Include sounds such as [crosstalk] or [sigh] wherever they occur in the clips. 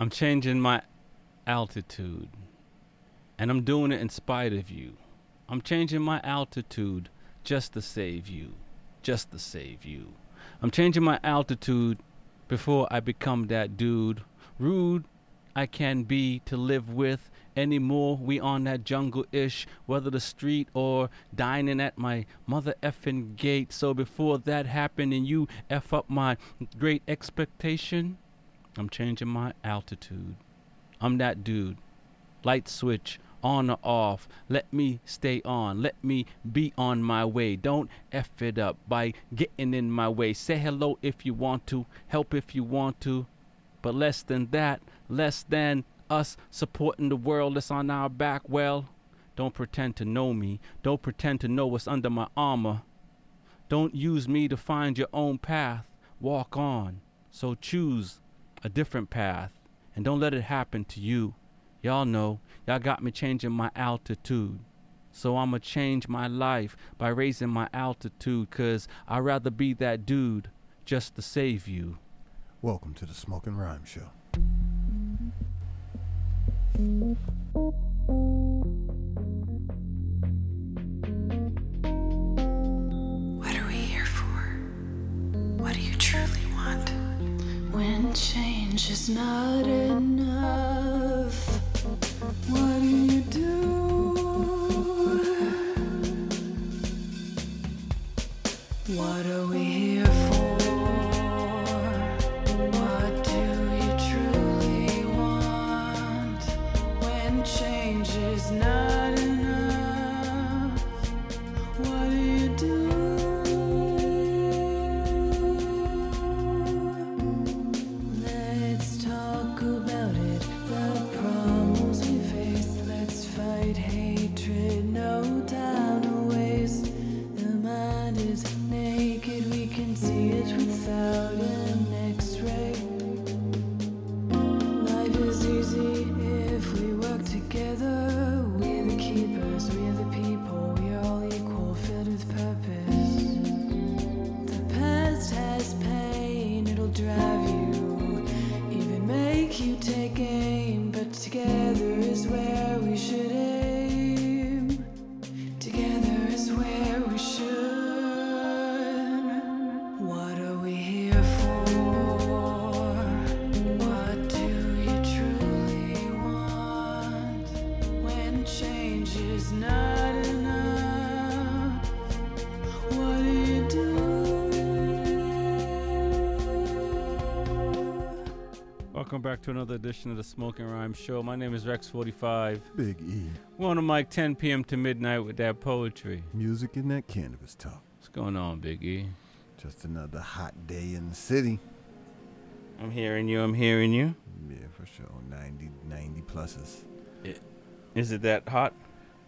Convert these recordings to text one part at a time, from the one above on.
I'm changing my altitude. And I'm doing it in spite of you. I'm changing my altitude just to save you. Just to save you. I'm changing my altitude before I become that dude. Rude I can be to live with anymore. We on that jungle ish, whether the street or dining at my mother effing gate. So before that happened and you F up my great expectation, I'm changing my altitude. I'm that dude. Light switch on or off. Let me stay on. Let me be on my way. Don't F it up by getting in my way. Say hello if you want to, help if you want to. But less than that, less than us supporting the world that's on our back. Well, don't pretend to know me. Don't pretend to know what's under my armor. Don't use me to find your own path. Walk on. So choose a different path. And don't let it happen to you. Y'all know, y'all got me changing my altitude. So I'ma change my life by raising my altitude, cause I'd rather be that dude just to save you. Welcome to the Smoking Rhyme Show. What are we here for? What do you truly want? When change is not enough, what do you do? What are we here for? What do you truly want? When change is not to another edition of the Smoking Rhyme Show. My name is Rex45. Big E. We're on the mic 10 p.m. to midnight with that poetry. Music in that cannabis talk. What's going on, Big E? Just another hot day in the city. I'm hearing you. I'm hearing you. Yeah, for sure. 90, 90 pluses. Is it that hot?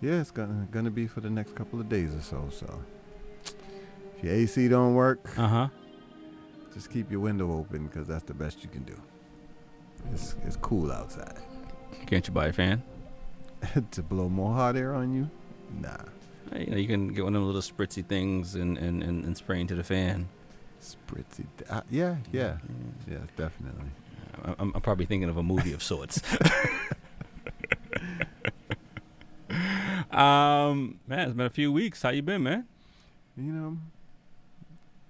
Yeah, it's gonna gonna be for the next couple of days or so. So, if your AC don't work, Uh huh. just keep your window open because that's the best you can do. It's it's cool outside. Can't you buy a fan? [laughs] to blow more hot air on you, nah. You know, you can get one of them little spritzy things and, and, and, and spray into the fan. Spritzy. Uh, yeah, yeah, yeah, definitely. I- I'm, I'm probably thinking of a movie of sorts. [laughs] um, man, it's been a few weeks. How you been, man? You know,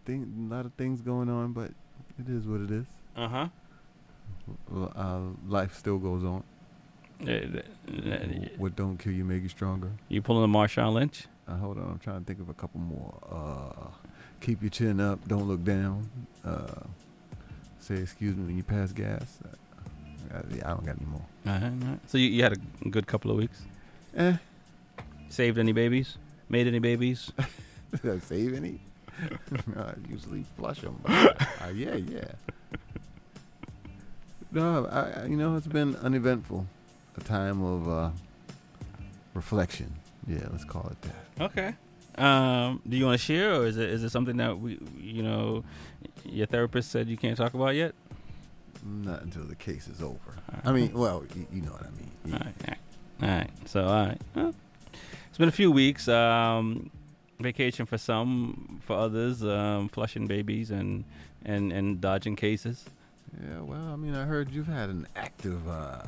thing, a lot of things going on, but it is what it is. Uh huh. Uh, life still goes on. What don't kill you make you stronger. You pulling a Marshawn Lynch? Uh, hold on, I'm trying to think of a couple more. Uh, keep your chin up, don't look down. Uh, say excuse me when you pass gas. Uh, I, I don't got any more. Uh-huh. So you, you had a good couple of weeks. Eh, Saved any babies? Made any babies? [laughs] did I save any? [laughs] I usually flush them. But, uh, yeah, yeah. No, I, you know it's been uneventful. A time of uh, reflection. Yeah, let's call it that. Okay. Um, do you want to share, or is it is it something that we, you know, your therapist said you can't talk about yet? Not until the case is over. I mean, well, you, you know what I mean. Yeah. all right, all right. So, all right. Well, it's been a few weeks. Um, vacation for some, for others, um, flushing babies and and and dodging cases. Yeah, well, I mean, I heard you've had an active uh,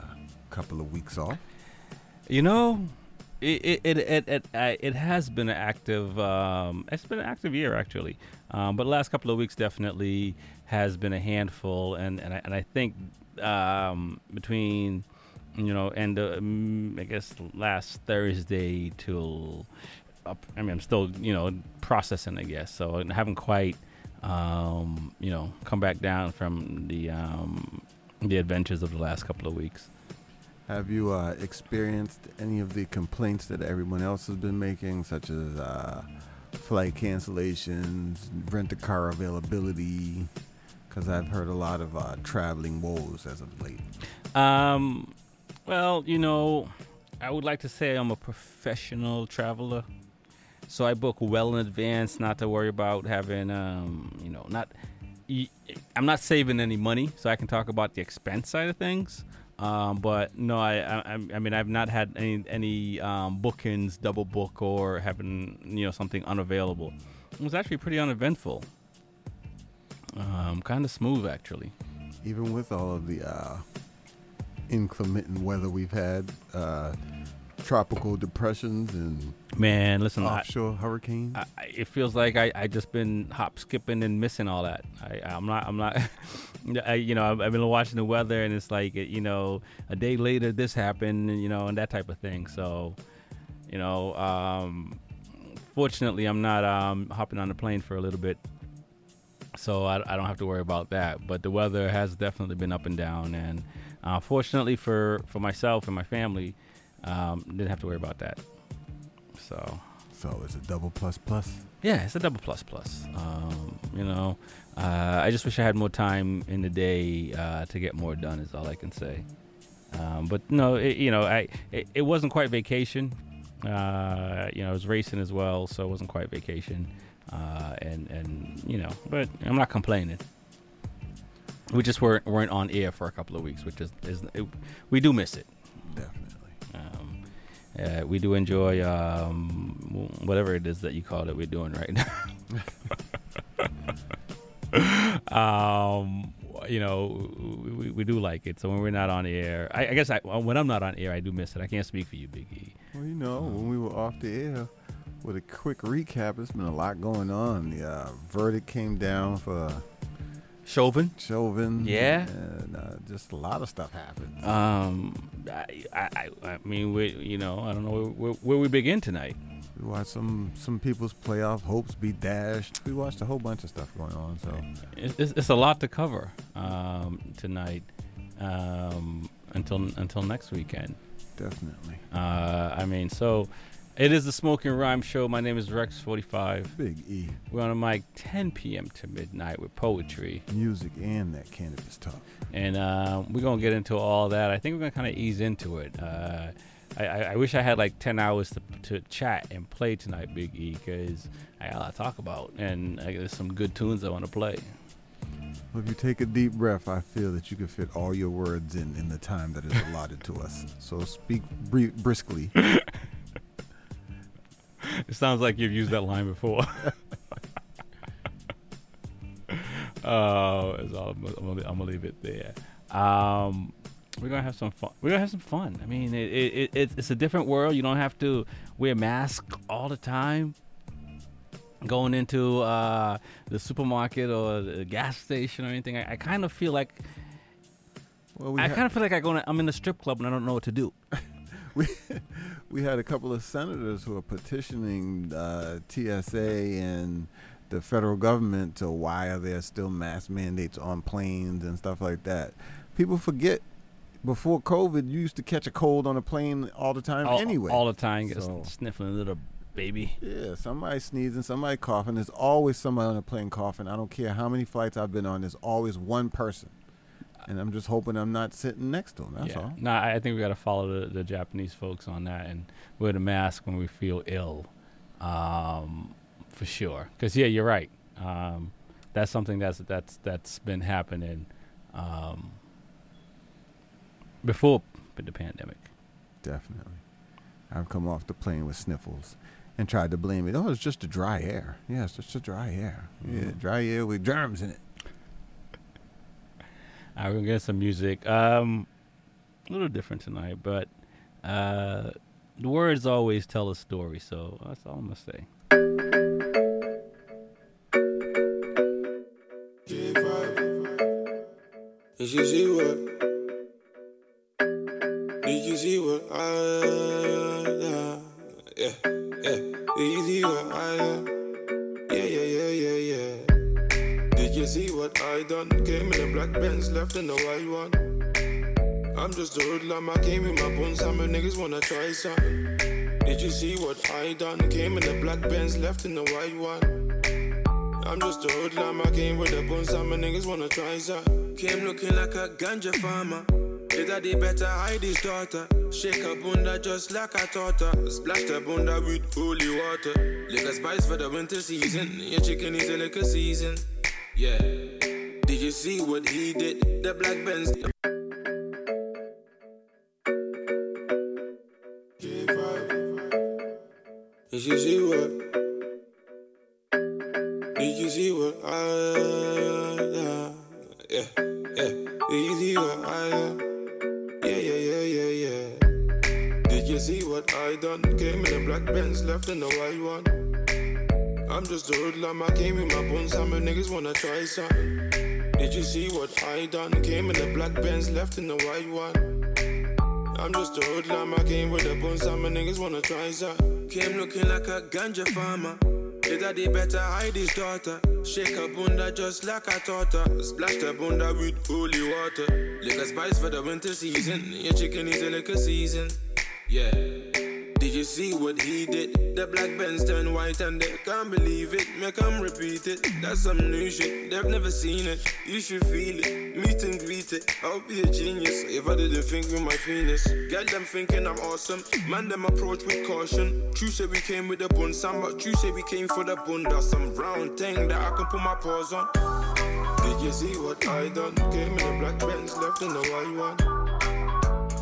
couple of weeks off. You know, it it it it it, it has been an active. Um, it's been an active year actually, um, but the last couple of weeks definitely has been a handful, and and I, and I think um, between you know and uh, mm, I guess last Thursday till up. I mean, I'm still you know processing, I guess. So I haven't quite um, you know come back down from the um, the adventures of the last couple of weeks. Have you uh, experienced any of the complaints that everyone else has been making, such as uh, flight cancellations, rent a car availability? Because I've heard a lot of uh, traveling woes as of late. Um, well, you know, I would like to say I'm a professional traveler, so I book well in advance, not to worry about having, um, you know, not. I'm not saving any money, so I can talk about the expense side of things. Um, but no, I, I, I mean, I've not had any any um, bookings double book or having you know something unavailable. It was actually pretty uneventful. Um, kind of smooth actually. Even with all of the uh, inclement weather we've had, uh, tropical depressions and Man, listen, I, offshore hurricanes. I, I- it feels like I, I just been hop skipping and missing all that. I, I'm not I'm not, [laughs] I, you know I've, I've been watching the weather and it's like you know a day later this happened you know and that type of thing. So, you know, um, fortunately I'm not um, hopping on the plane for a little bit, so I, I don't have to worry about that. But the weather has definitely been up and down, and uh, fortunately for for myself and my family, um, didn't have to worry about that. So. so it's a double plus plus. Yeah, it's a double plus plus. Um, you know, uh, I just wish I had more time in the day uh, to get more done. Is all I can say. Um, but no, it, you know, I it, it wasn't quite vacation. Uh, you know, I was racing as well, so it wasn't quite vacation. Uh, and and you know, but I'm not complaining. We just weren't weren't on air for a couple of weeks, which is is it, we do miss it. Definitely. Um, uh, we do enjoy um, whatever it is that you call it. We're doing right now. [laughs] um, you know, we, we do like it. So when we're not on air, I, I guess I, when I'm not on air, I do miss it. I can't speak for you, Big E. Well, you know, when we were off the air, with a quick recap, there's been a lot going on. The uh, verdict came down for Chauvin. Chauvin. Yeah. And uh, just a lot of stuff happened. Um, I, I, I- mean, we, you know, I don't know where, where we begin tonight. we watched some some people's playoff hopes be dashed. We watched a whole bunch of stuff going on. So It's, it's, it's a lot to cover um, tonight um, until until next weekend. definitely. Uh, I mean, so it is the Smoking Rhyme Show. My name is Rex45. Big E. We're on a mic 10 p.m. to midnight with poetry. Music and that cannabis talk. And uh, we're going to get into all that. I think we're going to kind of ease into it. Uh, I, I, wish I had like 10 hours to, to chat and play tonight, Big E, because I got a lot to talk about. And I, there's some good tunes I want to play. Well, if you take a deep breath, I feel that you can fit all your words in in the time that is allotted to us. So speak bri- briskly. [laughs] It sounds like you've used that line before. [laughs] Oh, all, I'm, gonna, I'm gonna leave it there. Um, we're gonna have some fun. We're gonna have some fun. I mean, it, it, it, it's- it's a different world. You don't have to wear masks all the time. Going into uh, the supermarket or the gas station or anything, I, I kind of feel like Well, we I ha- kind of feel like I go. I'm in the strip club and I don't know what to do. [laughs] we [laughs] we had a couple of senators who are petitioning uh, TSA and the federal government to why are there still mask mandates on planes and stuff like that. People forget before COVID, you used to catch a cold on a plane all the time all, anyway. all the time, get So- sniffling a little baby. yeah, somebody sneezing, somebody coughing. There's always somebody on a plane coughing. I don't care how many flights I've been on. There's always one person, and I'm just hoping I'm not sitting next to him. That's yeah. all. No, I think we got to follow the, the Japanese folks on that and wear the mask when we feel ill, um, for sure. Because yeah, you're right. Um, that's something that's that's that's been happening um, before the pandemic. Definitely. I've come off the plane with sniffles and tried to blame it. Oh, it's just a dry air. Yeah, it's just a dry air. Yeah, Mhm. dry air with germs in it. I'm gonna get some music. Um, a little different tonight, but uh, the words always tell a story, so that's all I'm gonna say. J Hus. Left in the white one. I'm just a hoodlum. I came in my bones. Some niggas wanna try something. Did you see what I done? Came in a black Benz, left in the white one. I'm just a hoodlum, I came with a bun, some niggas wanna try some. Came looking like a ganja farmer. His daddy better hide his daughter. Shake a bunda just like a torta. Splash the bunda with holy water. Liquor spice for the winter season. Your chicken is a liquor season. Yeah. Did you see what he did? The black Benz. Did you see what? Did you see what I uh, yeah yeah Did you see what I uh, yeah yeah yeah yeah yeah Did you see what I done? Came in a black Benz, left in the white one. I'm just a hoodlum, I came in my bones, some niggas wanna try something. Did you see what I done? Came in the black Benz, left in the white one. I'm just a hoodlum, I came with a bone, some niggas wanna try something. Came looking like a ganja farmer. His daddy better hide his daughter. Shake a bunda just like a her. Splash the bunda with holy water. Liquor spice for the winter season. Your chicken is a liquor season. Yeah. Did you see what he did? The black Benz turned white and they can't believe it. Make them repeat it. That's some new shit. They've never seen it. You should feel it. Meet and greet it. I'll be a genius if I didn't think with my penis. Get them thinking I'm awesome. Man, them approach with caution. True say we came with the bun, some, but true say we came for the bunda. Some round thing that I can put my paws on. Did you see what I done? Came in a black Benz, left in the white one.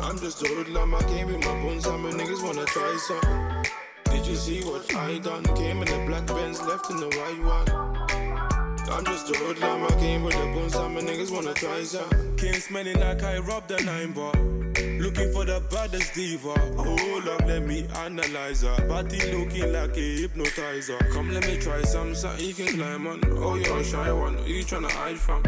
I'm just a hoodlum, I came with my bones, some niggas wanna try something. Did you see what I done? Came in the black Benz, left in the white one. I'm just a hoodlum, I came with the bones, some niggas wanna try something. Came smelling like I robbed a nine bar. Looking for the baddest diva. Hold up, let me analyze her. Body looking like a hypnotizer. Come, let me try some, something you can climb on. Oh, you're a shy one. Who you tryna hide from?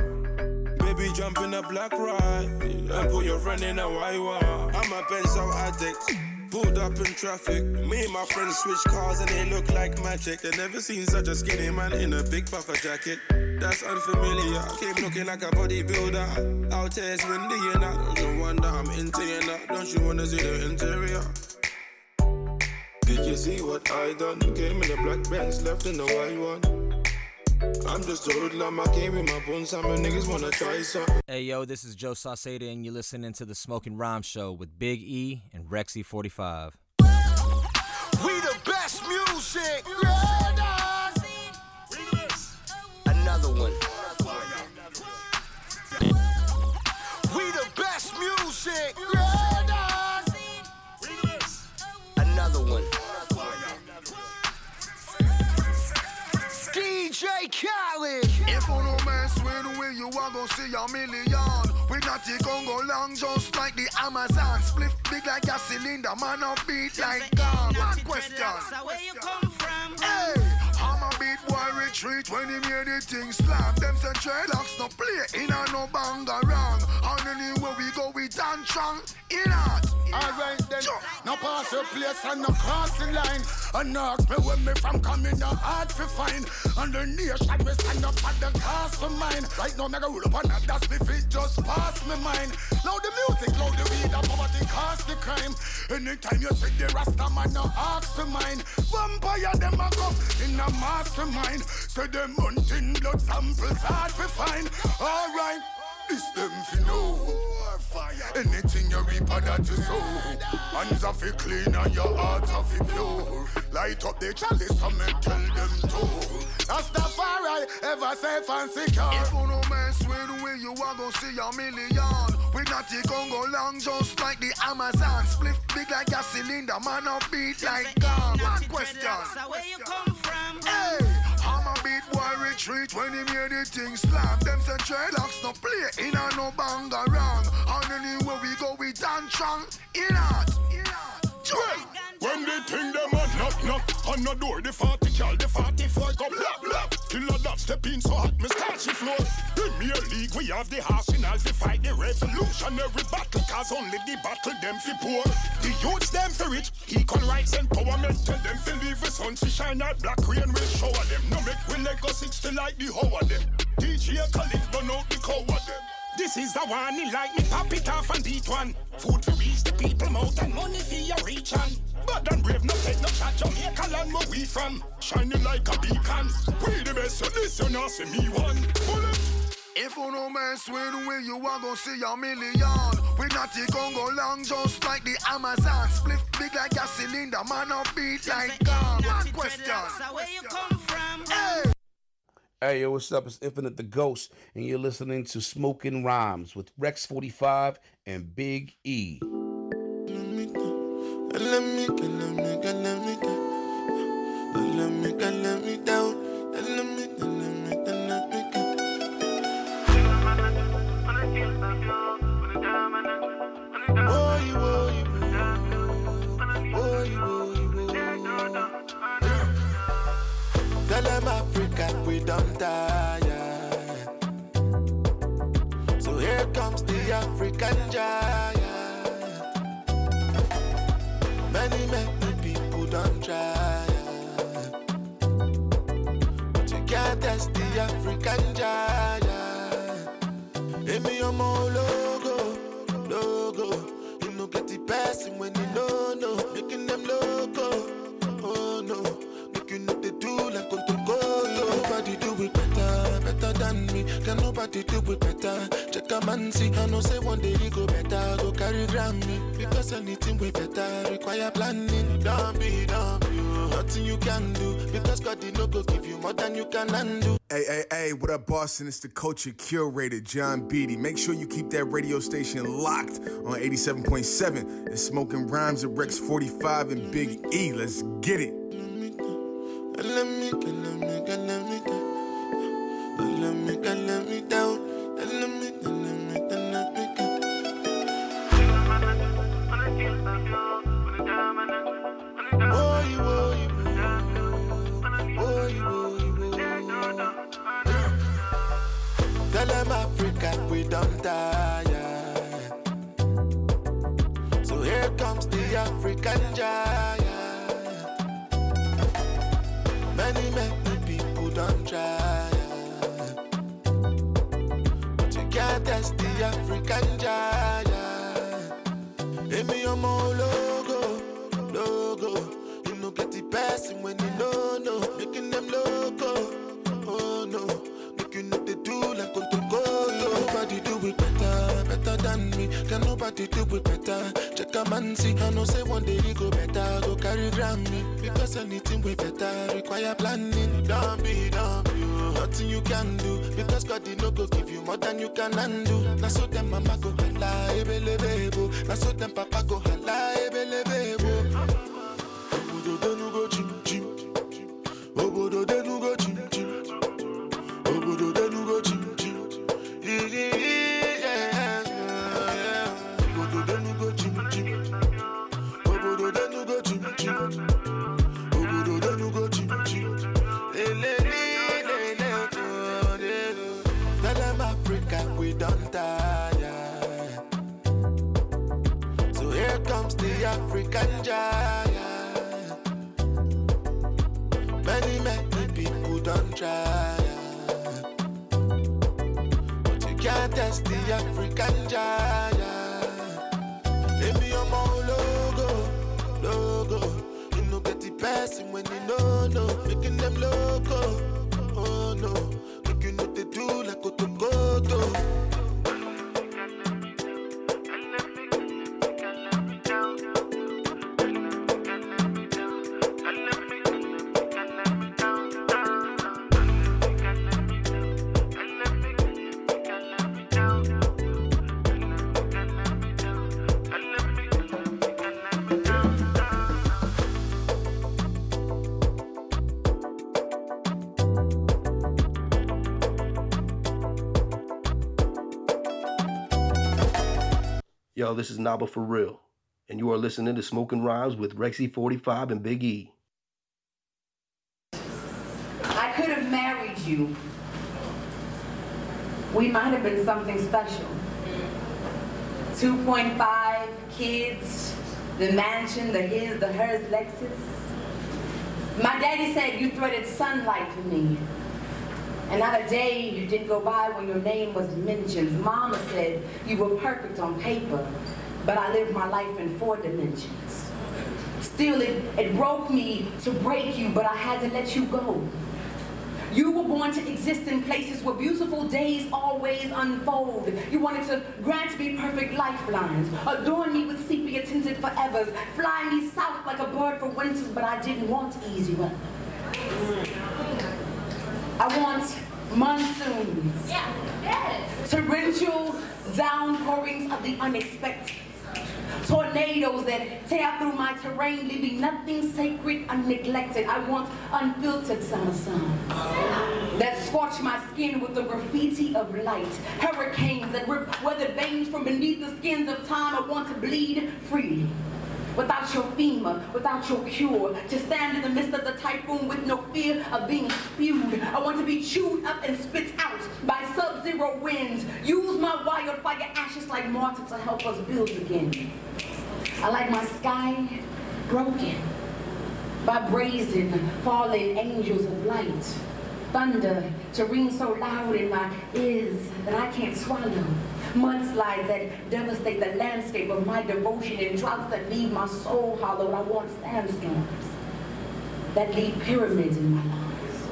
Baby, jump in a black ride and put your friend in a white one. I'm a pencil addict. Pulled up in traffic. Me and my friends switch cars and they look like magic. They never seen such a skinny man in a big puffer jacket. That's unfamiliar. Came looking like a bodybuilder. Out here it's windy and I don't you wonder I'm into you now. Don't you wanna see the interior? Did you see what I done? Came in a black Benz, left in the white one. I'm just a hoodlum, I came with my bones, some niggas wanna try something. Hey yo, this is Joe Sauceda, and you're listening to the Smoking Rhyme Show with Big E and Rexy45. We the best music. Another one. We the best music. DJ Khaled. If you no mess with we, you are gonna see a million. We not the Congo long, just like the Amazon. Split big like a cylinder, man up beat like gun. One question. where you come from? Hey, I'm a beat boy retreat when he made the thing slap. Them say dreadlocks no play in a no banga wrong. And anywhere we go, we dance strong. In art. Alright then, now pass your place and no cross the line. And now ask me where me from coming, no hard to find. And the nation we stand up at the cost of mine. Right now, me go roll up on that, that's me fit just pass me mind. Loud the music, loud the weed, and poverty cost the crime. Anytime you see the Rasta man, no ask for mine. Vampire them a come in a mastermind. Say them hunting blood samples hard to find. Alright, this them fi know. fire. Anything you reap of that you sow Hands are fi clean and your heart are fi pure Light up the chalice and me tell them to That's the far I ever safe and secure If you no mess with we, you are gonna see a million. We not the Congo long, just like the Amazon. Split big like a cylinder, man up beat like gun. One question. where you come from? Hey, I'm a beat boy retreat when he hear the thing slam. Them say dreadlocks no play in a no banga wrong. And anywhere we go we dance strong. In out, in out. When they think them a knock knock on the door, the 40 cal, the 44 come blap blap. Killer that step in so hot, me start she floor. Premier League, we have the arsenal to fight the revolutionary battle, cause only the battle them fi poor. The youths them fi rich, equal rights empowerment, tell them fi leave the sun to shine out black rain will shower them. No make we Lego 60 like the hoe of them. DJ Khaled burn out the cow of them. This is the one, he like me pop it off and beat one. Food for reach the people mouth and money for your reach on. Bad and brave, no take no chat, Jamaica land where we from. Shining like a beacon. We the best, so this you not see me one. Bullet. If you no mess with we, you are gonna see a million. We not the Congo long, just like the Amazon. Split big like a cylinder, man up beat like gun. One question. Where you come from? Hey. Hey, yo, what's up? It's Infinite the Ghost, and you're listening to Smoking Rhymes with Rex 45 and Big E. Let me, let me, let me, me, let me, let me down. Let me, let me, let me, Boy, boy, boy, boy, boy. Tell them Africa we don't tire. So here comes the African giant. Try. But you can't test the African giant. Your more logo, logo. You know get the person when you know, no. Making them loco, oh no. Make you know they do like control Nobody do it better than me. Can nobody do it better? Check a man see. I know say one day he go better, go carry Grammy. Because anything we better require planning. Don't be, don't be. Nothing you can do because God did not go give you more than you can undo. Hey, hey, hey, what up, Boston? It's the culture curator, John Beatty. Make sure you keep that radio station locked on 87.7 and smoking rhymes at Rex 45 and Big E. Let's get it. Let me, me, let me, me, let me down. Let me, let me, let me, Boy, boy, boy, boy, boy, Tell them we don't tire. So here comes the African giant. Many, many people don't try. Me your more logo, logo. You know get the person when you know, no. Making them loco, oh no. Make you know they do like control Nobody do it better, better than me. Can nobody do it better? Check a man see. I know say one day he go better, go carry Grammy. Because anything we better require planning. Don't be, don't be. Nothing you can do because God did not go give you more than you can undo. Now so them mama go holla, ebele bebo. Now so them papa go holla, ebele bebo. You the African giant. Give me your more logo. You know get the person when you know, no. Making them loco, oh no. You know they do like Otokoto. This is Naba for real, and you are listening to Smoking Rhymes with Rexy45 and Big E. I could have married you. We might have been something special. 2.5 kids, the mansion, the his, the hers, Lexus. My daddy said you threaded sunlight for me. And not a day you didn't go by when your name was mentioned. Mama said you were perfect on paper, but I lived my life in four dimensions. Still, it, it broke me to break you, but I had to let you go. You were born to exist in places where beautiful days always unfold. You wanted to grant me perfect lifelines, adorn me with sepia tinted forevers, fly me south like a bird for winters, but I didn't want easy weather. I want monsoons, torrential downpourings of the unexpected. Tornadoes that tear through my terrain, leaving nothing sacred unneglected. I want unfiltered summer sun that scorch my skin with the graffiti of light. Hurricanes that rip weathered veins from beneath the skins of time. I want to bleed freely. Without your FEMA, without your cure, to stand in the midst of the typhoon with no fear of being spewed. I want to be chewed up and spit out by sub-zero winds. Use my wildfire ashes like mortar to help us build again. I like my sky broken by brazen, fallen angels of light. Thunder to ring so loud in my ears that I can't swallow. Mudslides that devastate the landscape of my devotion and droughts that leave my soul hollow. I want sandstorms that leave pyramids in my lungs.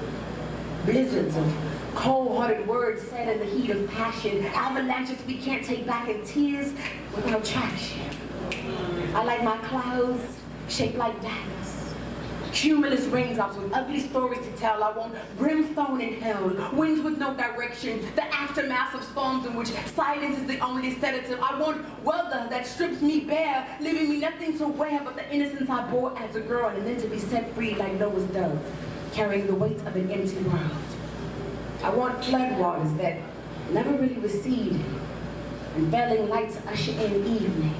Blizzards of cold-hearted words said in the heat of passion. Avalanches we can't take back and tears without traction. I like my clouds shaped like daggers. Cumulus raindrops with ugly stories to tell. I want brimstone in hell, winds with no direction, the aftermath of storms in which silence is the only sedative. I want weather that strips me bare, leaving me nothing to wear but the innocence I bore as a girl, and then to be set free like Noah's dove, carrying the weight of an empty world. I want floodwaters that never really recede, and failing lights usher in evening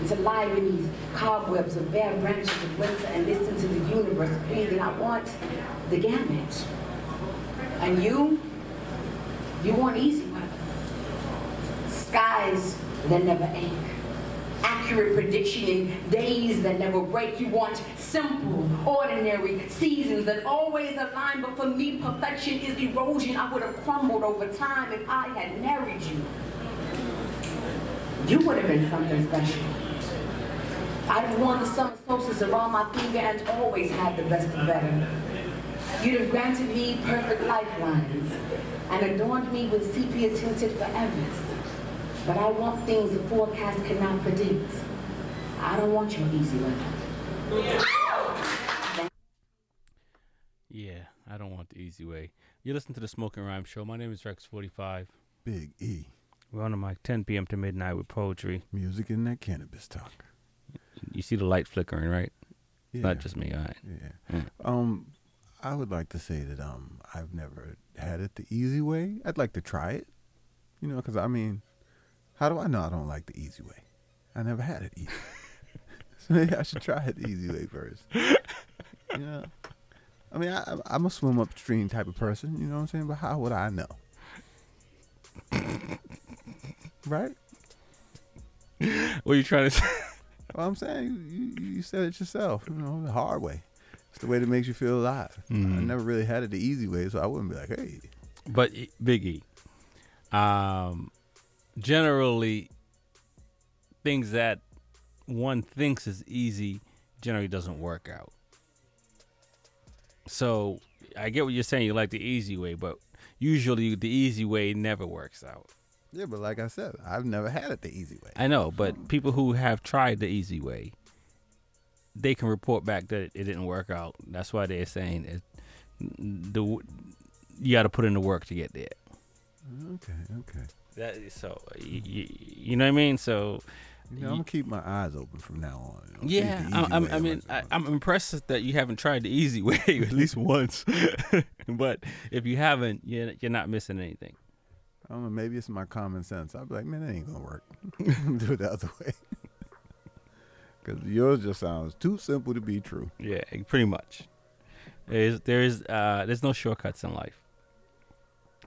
and to lie beneath cobwebs of bare branches of winter and listen to the universe breathe. And I want the gamut. And you, you want easy weather. Skies that never ache. Accurate prediction in days that never break. You want simple, ordinary seasons that always align. But for me, perfection is erosion. I would have crumbled over time if I had married you. You would have been something special. I'd have worn the summer solstice around my finger and always had the best of better. You'd have granted me perfect lifelines and adorned me with sepia tinted forevers. But I want things the forecast cannot predict. I don't want your easy weather. Yeah, I don't want the easy way. You listen to the Smoking Rhyme Show. My name is Rex45. Big E. We're on the mic 10 p.m. to midnight with poetry. Music and that cannabis talk. You see the light flickering, right? Yeah. Not just me, all right. Yeah. Mm. Um, I would like to say that um, I've never had it the easy way. I'd like to try it. You know, because I mean, how do I know I don't like the easy way? I never had it easy. [laughs] so maybe I should try it the easy way first. You know, I mean, I, I'm a swim upstream type of person. You know what I'm saying? But how would I know? [laughs] right? What are you trying to say? Well, I'm saying you, you, said it yourself. You know, the hard way. It's the way that makes you feel alive. I Mhm. never really had it the easy way, so I wouldn't be like, hey. But Biggie, um, generally, things that one thinks is easy generally doesn't work out. So I get what you're saying. You like the easy way, but usually the easy way never works out. Yeah, but like I said, I've never had it the easy way. I know, but people who have tried the easy way, they can report back that it didn't work out. That's why they're saying it, the you got to put in the work to get there. Okay, okay. That so you, you, you know what I mean. So You know, I'm gonna keep my eyes open from now on. you know, see if yeah, I, I'm, I mean. I, I'm impressed that you haven't tried the easy [laughs] way at least once. [laughs] but if you haven't, you're, you're not missing anything. I don't know. Maybe it's my common sense. I'd be like, man, that ain't gonna work. [laughs] Do it the other way. [laughs] Because yours just sounds too simple to be true. Yeah, pretty much. There's there is uh, there's no shortcuts in life,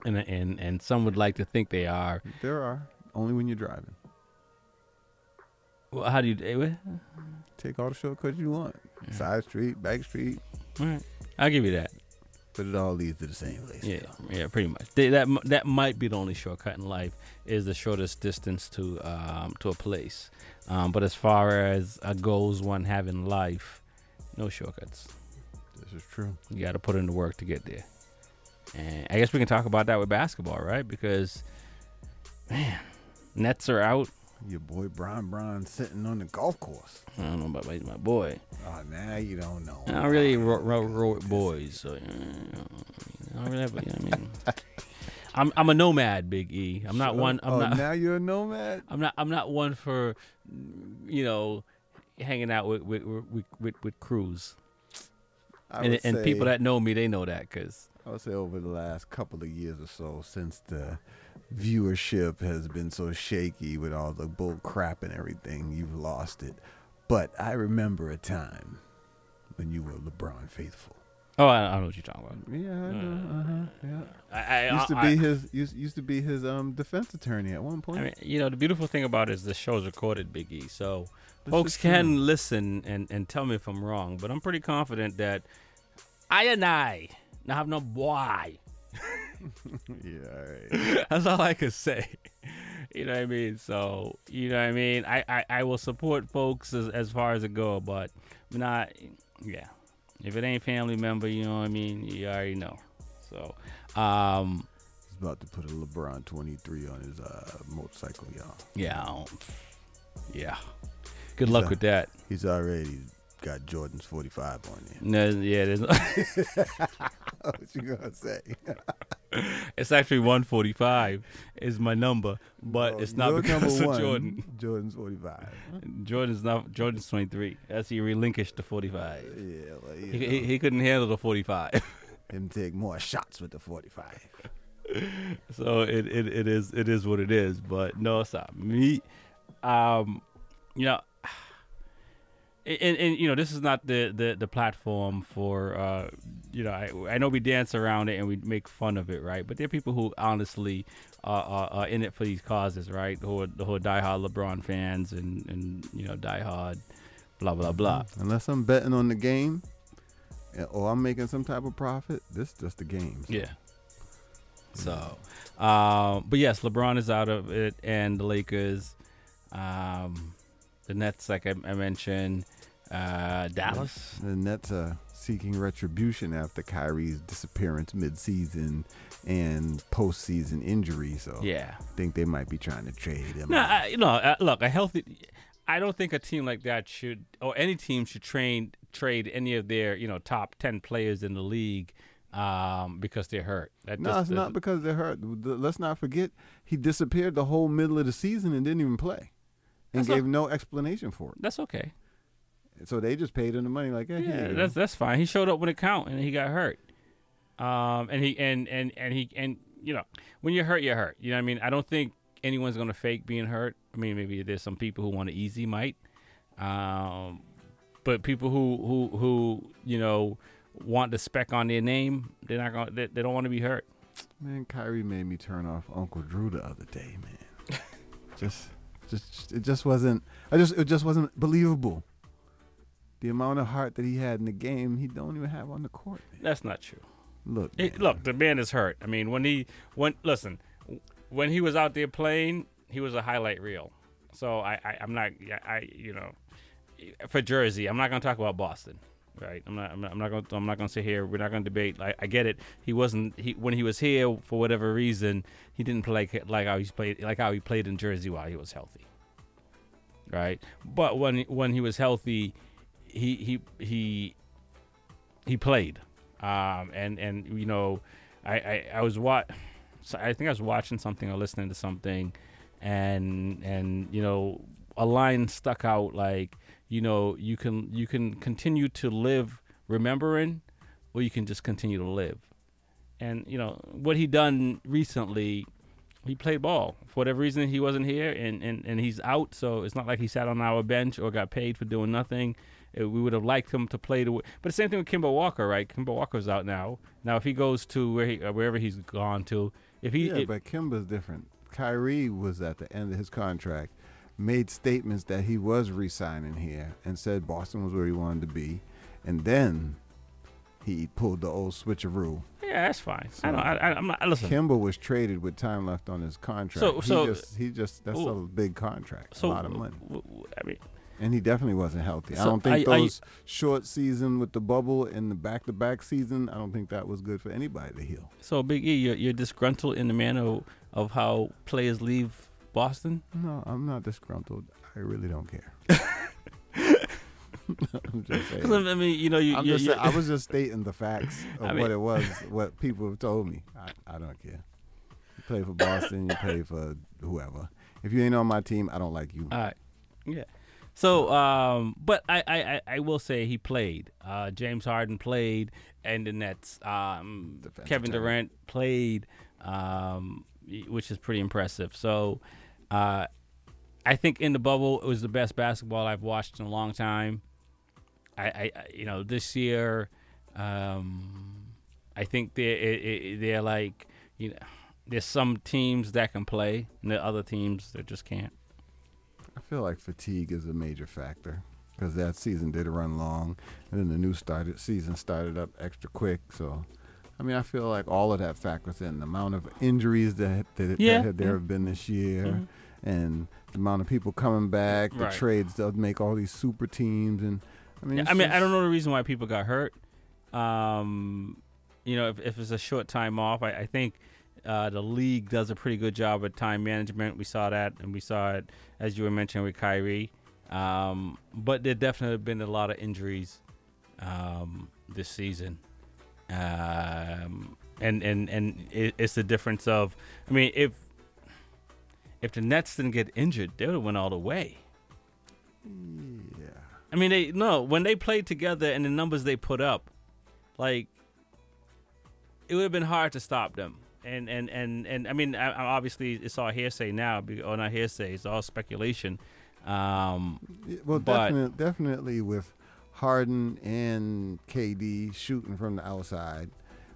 and and and some would like to think they are. There are only when you're driving. Well, how do you eh? Take all the shortcuts you want. Side street, back street. All right, I'll give you that. But it all leads to the same place. Yeah, yeah, pretty much. They, that that might be the only shortcut in life is the shortest distance to um, to a place. Um, but as far as a goals one have in life, no shortcuts. This is true. You got to put in the work to get there. And I guess we can talk about that with basketball, right? Because man, Nets are out. Your boy Brian Brown sitting on the golf course. I don't know about my, my boy. Oh, now you don't know. I don't really roll with boys, so you know, I don't really have, you know what I mean. [laughs] I'm I'm a nomad, Big E. I'm not one. I'm oh, not. now you're a nomad. [laughs] I'm not. I'm not one for, you know, hanging out with with with with, with crews. I And, and people that know me, they know that because I would say over the last couple of years or so, since the viewership has been so shaky with all the bull crap and everything, you've lost it. But I remember a time when you were LeBron faithful. oh, I, I don't know what you're talking about. Yeah, I know. Uh-huh. Yeah. I, I used to be his used, used to be his um defense attorney at one point. I mean, you know, the beautiful thing about it is the show's recorded, Big E. So This folks can true. listen and, and tell me if I'm wrong, but I'm pretty confident that I and I now have no boy. [laughs] [laughs] yeah, [laughs] That's all I can say. [laughs] You know what I mean? So, you know what I mean? I, I, I will support folks as, as far as it go, but not, yeah. If it ain't family member, you know what I mean? You already know. So, um, He's about to put a LeBron 23 on his uh, motorcycle, y'all. yeah, yeah. Good luck He's with that. He's already got Jordan's 45 on there. No, yeah, there's [laughs] [laughs] what you gonna say? [laughs] it's actually 145 is my number, but it's not because number of one, Jordan. Jordan's 45. Jordan's not Jordan's 23. That's he relinquished the 45. Yeah, well, he, he, he couldn't handle the 45. Him take more shots with the 45. so it, it, it is it is what it is. But no, it's not me. Um, you know, and, and you know this is not the the, the platform for uh, you know I, I know we dance around it and we make fun of it, right? But there are people who honestly are, are, are in it for these causes, right? Who are who are diehard LeBron fans and and you know diehard blah blah blah. Unless I'm betting on the game or I'm making some type of profit, this is just the game. Yeah. So, um, but yes, LeBron is out of it, and the Lakers, um, the Nets, like I, I mentioned, uh, Dallas. The Nets are seeking retribution after Kyrie's disappearance mid-season and postseason injury. So Yeah. I think they might be trying to trade him. No. I, no. Uh, look, a healthy. I don't think a team like that should, or any team should train trade any of their, you know, top ten players in the league, um, because they're hurt. That No, just it's not because they're hurt. Let's not forget he disappeared the whole middle of the season and didn't even play, and That's gave no explanation for it. That's okay. So they just paid him the money, like, hey, Yeah, that's that's fine. He showed up when it count, and he got hurt. Um, and he and and and he and you know when you're hurt, you're hurt. You know what I mean? I don't think anyone's gonna fake being hurt. I mean, maybe there's some people who want to easy might, um, but people who who who you know want the speck on their name, they're not gonna. They, they don't want to be hurt. Man, Kyrie made me turn off Uncle Drew the other day, man. [laughs] just, just, it just wasn't. I just, it just wasn't believable. The amount of heart that he had in the game, he don't even have on the court. Man. That's not true. Look, It- look, the man is hurt. I mean, when he when listen, when he was out there playing, he was a highlight reel. So I, I I'm not I you know for Jersey, I'm not going to talk about Boston. Right, I'm not. I'm not, I'm not going. I'm not going to sit here. We're not going to debate. I, I get it. He wasn't. He when he was here for whatever reason, he didn't play like, like how he played. Like how he played in Jersey while he was healthy. Right, but when when he was healthy, he he he he played, um, and and you know, I I, I was what, I think I was watching something or listening to something, and and you know, a line stuck out like you know you can you can continue to live remembering, or you can just continue to live, and you know what he done recently. he played ball. For whatever reason, he wasn't here, and, and, and he's out. So it's not like he sat on our bench or got paid for doing nothing. Uh, we would have liked him to play the. But the same thing with Kemba Walker, right? Kemba Walker's out now. Now, if he goes to where he, uh, wherever he's gone to, if he, yeah, if- but Kemba's different. Kyrie was at the end of his contract, made statements that he was re-signing here, and said Boston was where he wanted to be, and then he pulled the old switcheroo. yeah, that's fine. I don't. I, I, I'm not. Listen. Kemba was traded with time left on his contract. So- he so- just, he just that's a big contract, So, a lot of money. I mean, And he definitely wasn't healthy. I don't think are- are you- those short season with the bubble and the back-to-back season. I don't think that was good for anybody to heal. so Big E, you're, you're disgruntled in the manner of how players leave Boston. No, I'm not disgruntled. I really don't care. [laughs] [laughs] I'm just saying. [laughs] 'Cause, I mean, you know, you. I'm you, just you saying- I was just stating the facts of I mean- what it was, what people have told me. I, I don't care. You play for Boston, you play for whoever. If you ain't on my team, I don't like you. All right. Yeah. So, um, but I, I, I- will say he played. Uh, James Harden played, and the Nets. Um, Kevin. Durant played, um, which is pretty impressive. So, uh, I think in the bubble it was the best basketball I've watched in a long time. I, I you know, this year, um, I think it- they're like you know, there's some teams that can play, and the other teams that just can't. I feel like fatigue is a major factor because that season did run long, and then the new started season started up extra quick. So, I mean, I feel like all of that factors in the amount of injuries that that, Yeah, that there have been this year, Mhm. and the amount of people coming back, the Right. trades that make all these super teams, and I mean, Yeah, I mean, I don't know the reason why people got hurt. Um, you know, if, if it's a short time off, I, I think uh, the league does a pretty good job at time management. We saw that, and we saw it as you were mentioning with Kyrie. Um, but there definitely have been a lot of injuries um, this season, um, and and and it, it's the difference of. I mean, if if the Nets didn't get injured, they would have went all the way. Yeah. I mean, they no when they played together and the numbers they put up, like it would have been hard to stop them. And and and and I mean, I, I- obviously it's all hearsay now, or not hearsay. It's all speculation. Um, Well, definitely, definitely with Harden and KD shooting from the outside,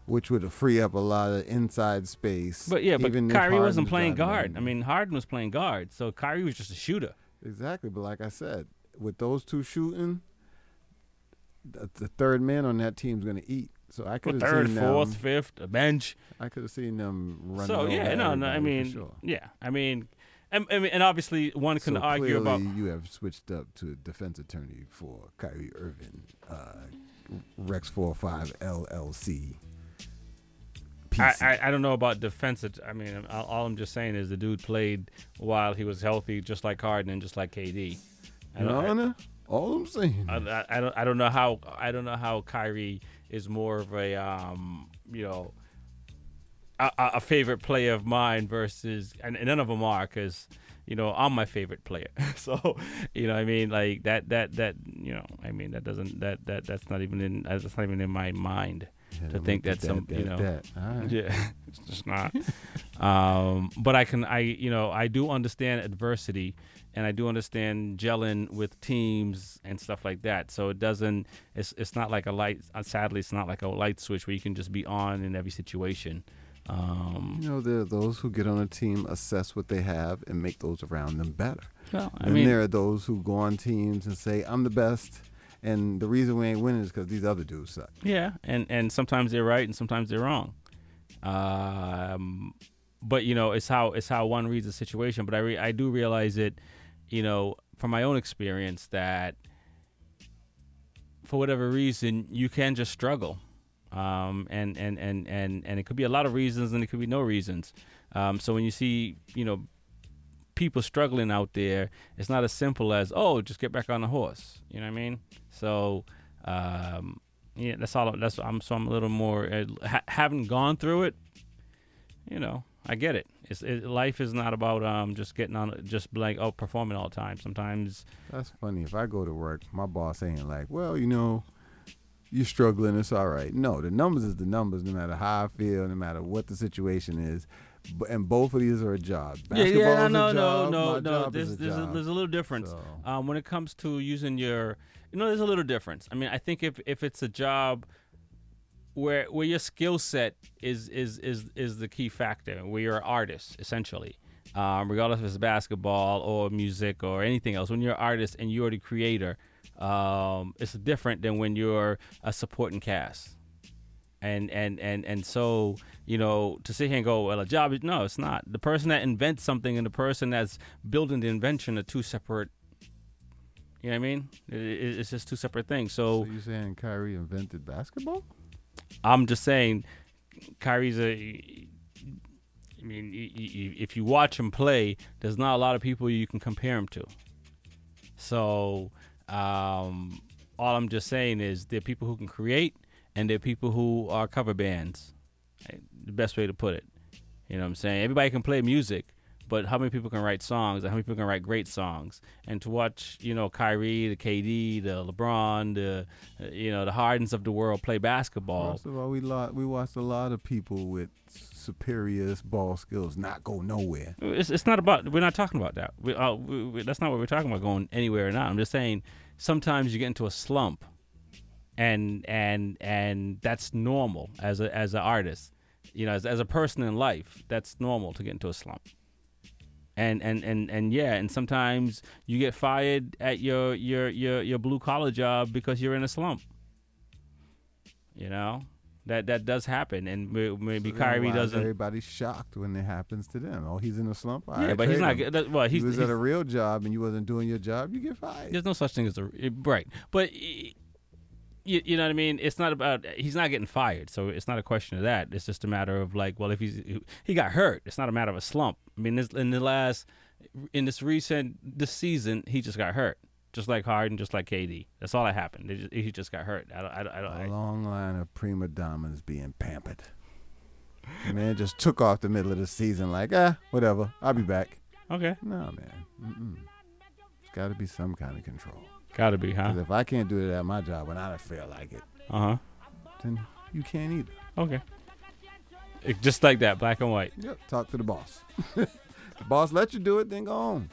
which would free up a lot of inside space. but yeah, but Kyrie wasn't playing guard. I mean, Harden was playing guard, so Kyrie was just a shooter. Exactly, but like I said, with those two shooting, the, the third man on that team is going to eat. So I could have Third, seen fourth, them, fifth, a bench. I could have seen them running. So yeah, no, no. I mean, sure. yeah, I mean, and, I mean, and obviously one can so argue about you have switched up to a defense attorney for Kyrie Irving, uh, Rex Four Five LLC. I, I, I don't know about defensive. I mean, all, all I'm just saying is the dude played while he was healthy, just like Harden and just like KD. I don't- I- all I'm saying. I, I, I don't I don't know how I don't know how Kyrie is more of a um you know a, a favorite player of mine versus and, and none of them are because you know I'm my favorite player [laughs] so you know I mean like that that that you know I mean that doesn't that that that's not even in that's not even in my mind Yeah, to think that it some that, you know that. Right. yeah [laughs] it's just not um but I can I you know I do understand adversity and I do understand gelling with teams and stuff like that. So it doesn't. It's it's not like a light. uh, Sadly, it's not like a light switch where you can just be on in every situation. Um, You know, there are those who get on a team, assess what they have, and make those around them better. Well, I and mean- there are those who go on teams and say, "I'm the best," and the reason we ain't winning is because these other dudes suck. yeah, and and sometimes they're right and sometimes they're wrong. Um, but you know, it's how it's how one reads the situation. But I re- I do realize it, you know, from my own experience that for whatever reason you can just struggle. Um, and, and, and, and, and it could be a lot of reasons and it could be no reasons. Um, so when you see you know people struggling out there it's not as simple as oh just get back on the horse. You know what i mean? So um, yeah that's all that's i'm so i'm a little more uh, ha- having gone through it you know i get it it's it, life is not about um just getting on just like oh performing all the time sometimes That's funny. If I go to work, my boss ain't like, "Well, you know, you're struggling. It's all right." No, the numbers is the numbers. No matter how I feel, no matter what the situation is, and both of these are a job. Yeah, Basketball yeah, is a no, no, no, no. There's a there's a, there's a little difference um, when it comes to using your. You know, there's a little difference. I mean, I think if if it's a job where where your skill set is is is is the key factor, where you're an artist essentially, um, regardless if it's basketball or music or anything else. When you're an artist and you're the creator, um, it's different than when you're a supporting cast. And and and and so you know to sit here and go well a job is no it's not. The person that invents something and the person that's building the invention are two separate you know what i mean? It, it- it's just two separate things. So, So you saying Kyrie invented basketball? I'm just saying kyrie's a i mean if you watch him play there's not a lot of people you can compare him to. So um, all i'm just saying is there are people who can create and there are people who are cover bands. The best way to put it. You know what i'm saying? Everybody can play music but how many people can write songs and how many people can write great songs and to watch you know Kyrie the KD the LeBron the uh, you know the Hardens of the world play basketball First of all, we lot we watched a lot of people with superior ball skills not go nowhere. It's, it's not about. We're not talking about that. We, uh, we, we, that's not what we're talking about. Going anywhere or not. I'm just saying. Sometimes you get into a slump, and and and that's normal as a as an artist. You know, as as a person in life, that's normal to get into a slump. And and and and yeah, and sometimes you get fired at your your your your blue collar job because you're in a slump. You know. That, that does happen, and maybe So Kyrie doesn't. Everybody's shocked when it happens to them. Oh, he's in a slump. All Yeah, right, but he's not him. well, He he's- was at a real job and you wasn't doing your job. You get fired. There's no such thing as a right, but you, you know what I mean. It's not about he's not getting fired, so it's not a question of that. It's just a matter of like, well, if he's he got hurt, it's not a matter of a slump. I mean, this, in the last in this recent this season, he just got hurt, just like Harden, just like KD. That's all that happened. Just, he just got hurt. I don't. I don't. I don't A long line of prima donnas being pampered. The man just took off the middle of the season like, ah, whatever. I'll be back. Okay. No, man. Mm-mm. There's got to be some kind of control. Gotta be, huh? 'Cause if I can't do it at my job when I don't feel like it, Uh huh. then you can't either. Okay. It- just like that, black and white. Yep. Talk to the boss. [laughs] the boss let you do it, then go on.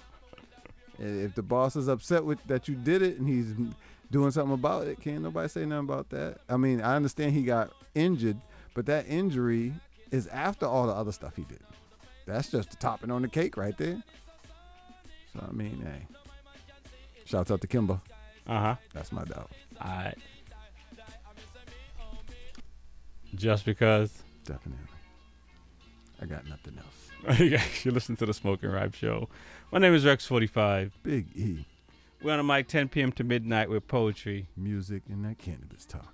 And If the boss is upset with that you did it and he's doing something about it, can't nobody say nothing about that. I mean, I understand he got injured, but that injury is after all the other stuff he did. That's just the topping on the cake right there. So I mean, hey. Shouts out to Kemba. Uh huh. That's my dog. All right. Just because. Definitely. I got nothing else. [laughs] you listen to the Smoking Rhyme Show. My name is Rex45. Big E. We're on a mic 10 p.m. to midnight with poetry. Music and that cannabis talk.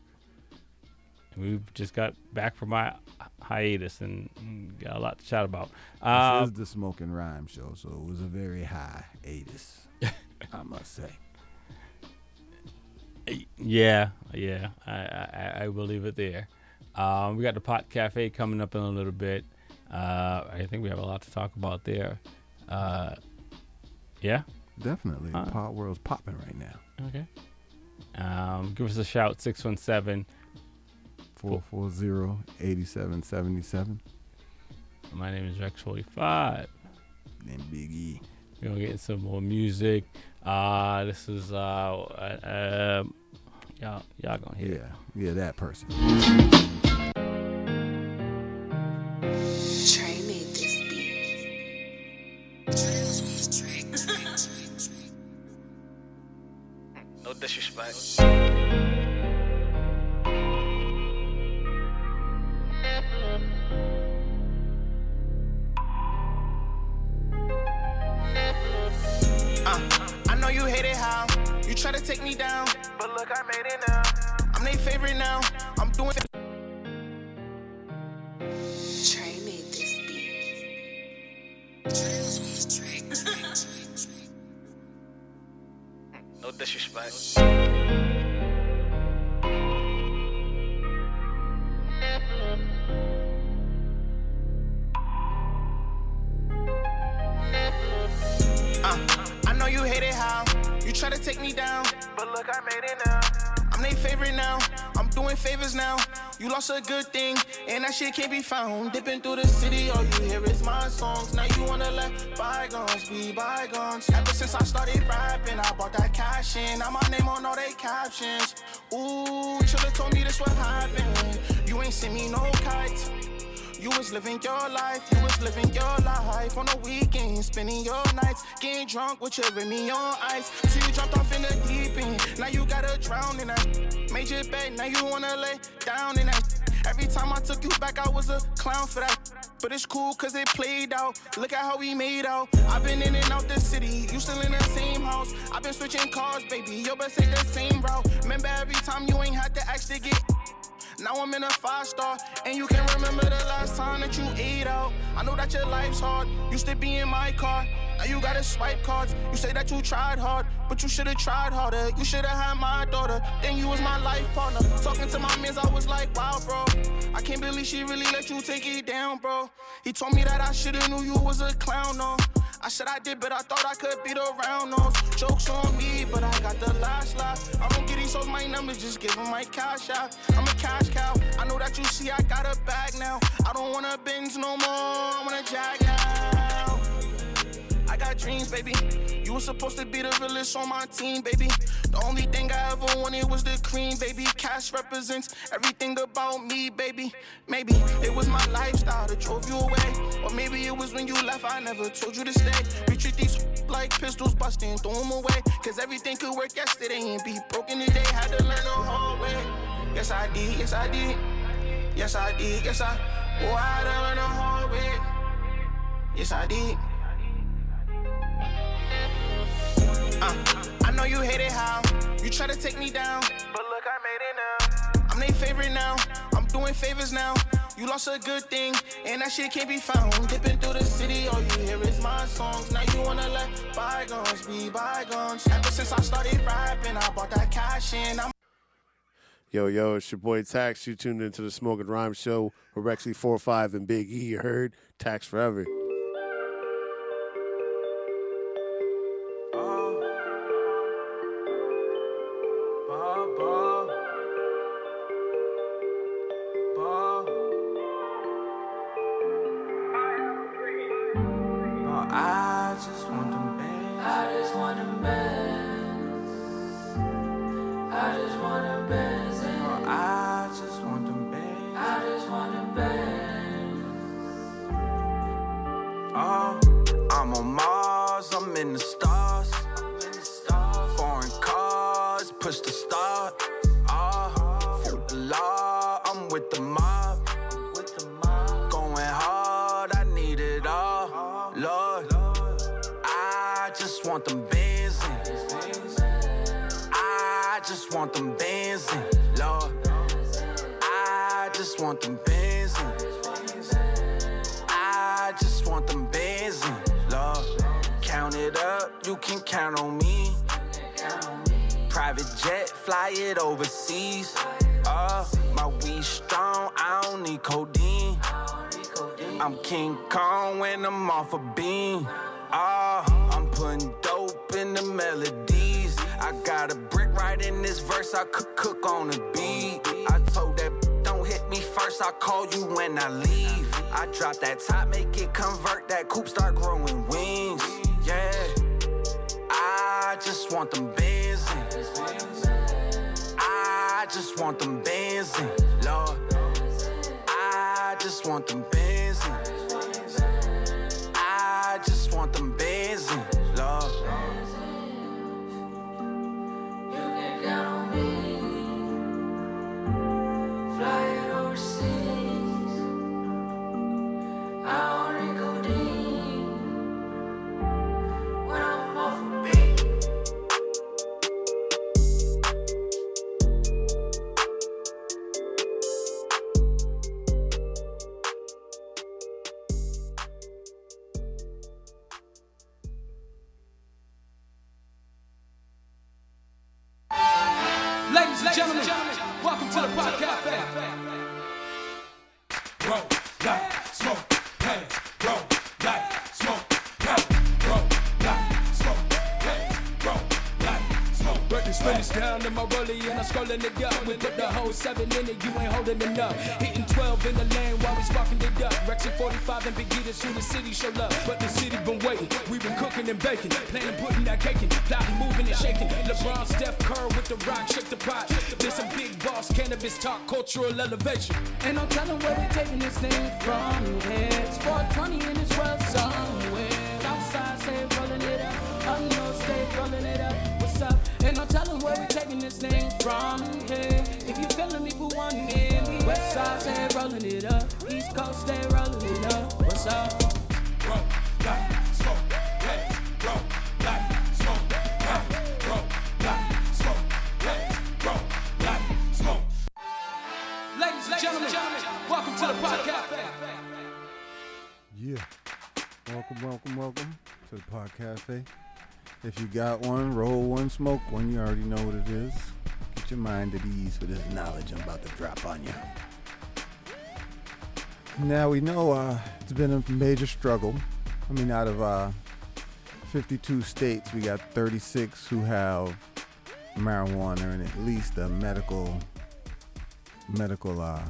We just got back from my hiatus and got a lot to chat about. This Uh, is the Smoking Rhyme show, so it was a very high 80s, I must say. yeah, yeah, I, I, I will leave it there. Um, we got the Pot Cafe coming up in a little bit. Uh, I think we have a lot to talk about there. Uh, yeah, Definitely. Uh, Pot World's popping right now. Okay. Um, give us a shout 617 440 8777. My name is Rex45. And Big E. We're gonna get some more music. Uh, this is uh, uh, um, y'all, y'all gonna hear. it. Yeah, yeah, that person. Trey made this No disrespect. You a good thing, and that shit can't be found. Dipping through the city, all you hear is my songs. Now you wanna let bygones be bygones. Ever since I started rapping, I bought that cash in. Now my name on all they captions. Ooh, you should've told me this would happen. You ain't sent me no kites. You was living your life, you was living your life on the weekend, spending your nights, getting drunk with your Remy on ice. So you jumped off in the deep end, now you gotta drown in that. Made your bed, now you wanna lay down in that. Every time I took you back, I was a clown for that. But it's cool cause it played out. Look at how we made out. I've been in and out the city, you still in the same house. I've been switching cars, baby, your best take the same route. Remember every time you ain't had to actually get now I'm in a five star, and you can remember the last time that you ate out. I know that your life's hard, used to be in my car. Now you gotta swipe cards. You say that you tried hard, but you should've tried harder. You should've had my daughter, then you was my life partner. Talking to my mans, I was like, wow, bro. I can't believe she really let you take it down, bro. He told me that I should've knew you was a clown, no. I said I did, but I thought I could beat around those jokes on me, but I got the last laugh. I don't get these hoes my numbers, just give them my cash out. I'm a cash cow. I know that you see I got a bag now. I don't wanna binge no more. I wanna jag now. Got dreams, baby. You was supposed to be the realest on my team, baby. The only thing I ever wanted was the cream, baby. Cash represents everything about me, baby. Maybe it was my lifestyle that drove you away. Or maybe it was when you left, I never told you to stay. We treat these like pistols, busting, throw them away. Cause everything could work yesterday and be broken today. Had to learn the hard way. Yes, I did, yes, I did. Yes, I did, yes, I. Oh, I had to learn the hard way. Yes, I did. Uh, I know you hate it how you try to take me down. But look, I made it now. I'm they favorite now. I'm doing favors now. You lost a good thing, and that shit can't be found. Dipping through the city, all you hear is my songs. Now you wanna let bygones be bygones. Ever since I started rapping, I bought that cash in. I'm Yo, yo, it's your boy Tax. You tuned into the Smoking Rhyme Show with Rexy 45 and Big E. You heard? Tax Forever. Drop that top, make it convert, that coupe start rock, shake the pot. This some big boss cannabis talk, cultural elevation. Ain't no telling where we taking this thing from here. It's 420 in this world somewhere. Outside, say rolling it up. Up north, stay rolling it up. What's up? Ain't no telling where we taking this thing from here. If you feeling me, put one in. West side, stay rolling it up. East coast, stay rolling If you got one, roll one, smoke one. You already know what it is. Get your mind at ease with this knowledge I'm about to drop on you. Now we know uh, it's been a major struggle. I mean, out of uh, 52 states, we got 36 who have marijuana and at least a medical, medical, uh,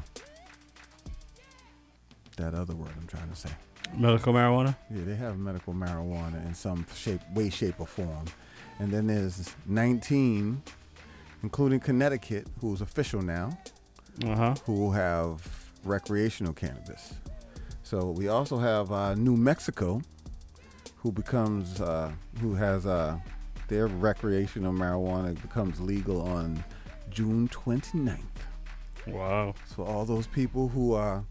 that other word I'm trying to say. Medical marijuana? Yeah, they have medical marijuana in some shape, way, shape, or form. And then there's 19, including Connecticut, who's official now, Uh-huh. who have recreational cannabis. So we also have uh, New Mexico, who becomes, uh, who has uh, their recreational marijuana becomes legal on June 29th. Wow. So all those people who uh,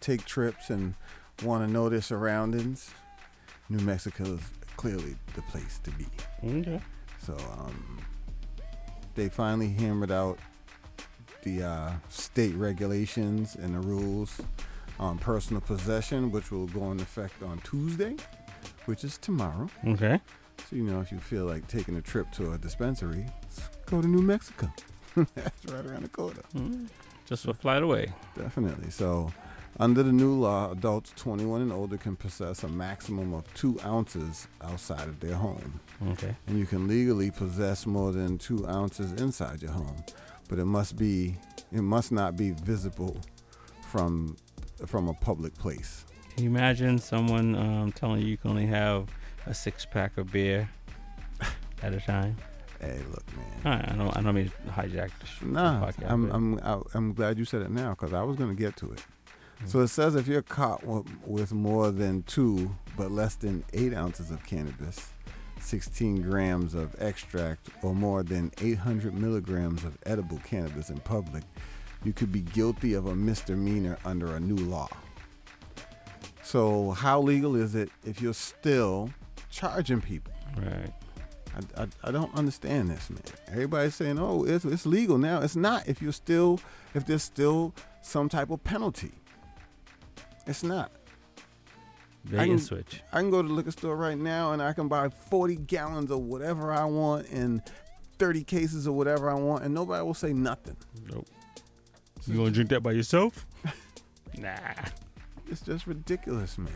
take trips and want to know their surroundings, New Mexico is clearly the place to be. Okay. So um, they finally hammered out the uh, state regulations and the rules on personal possession, which will go into effect on Tuesday, which is tomorrow. Okay. So you know, if you feel like taking a trip to a dispensary, go to New Mexico. [laughs] That's right around the corner. Just a flight away. Definitely. So, under the new law, adults 21 and older can possess a maximum of two ounces outside of their home. Okay. And you can legally possess more than two ounces inside your home, but it must be it must not be visible from from a public place. Can you imagine someone um, telling you you can only have a six pack of beer at a time? Hey, look, man. I, I don't. I don't mean to hijack the Nah, podcast. I'm but- I'm I- I'm glad you said it now because I was going to get to it. So it says if you're caught with, with more than two but less than eight ounces of cannabis, 16 grams of extract, or more than 800 milligrams of edible cannabis in public, you could be guilty of a misdemeanor under a new law. So how legal is it if you're still charging people? Right. I, I, I don't understand this, man. Everybody's saying, "Oh, it's it's legal now." It's not. If you're still, if there's still some type of penalty, it's not. Bait I and can, switch. I can go to the liquor store right now and I can buy 40 gallons of whatever I want and 30 cases of whatever I want, and nobody will say nothing. Nope. You gonna drink that by yourself? [laughs] nah. It's just ridiculous, man.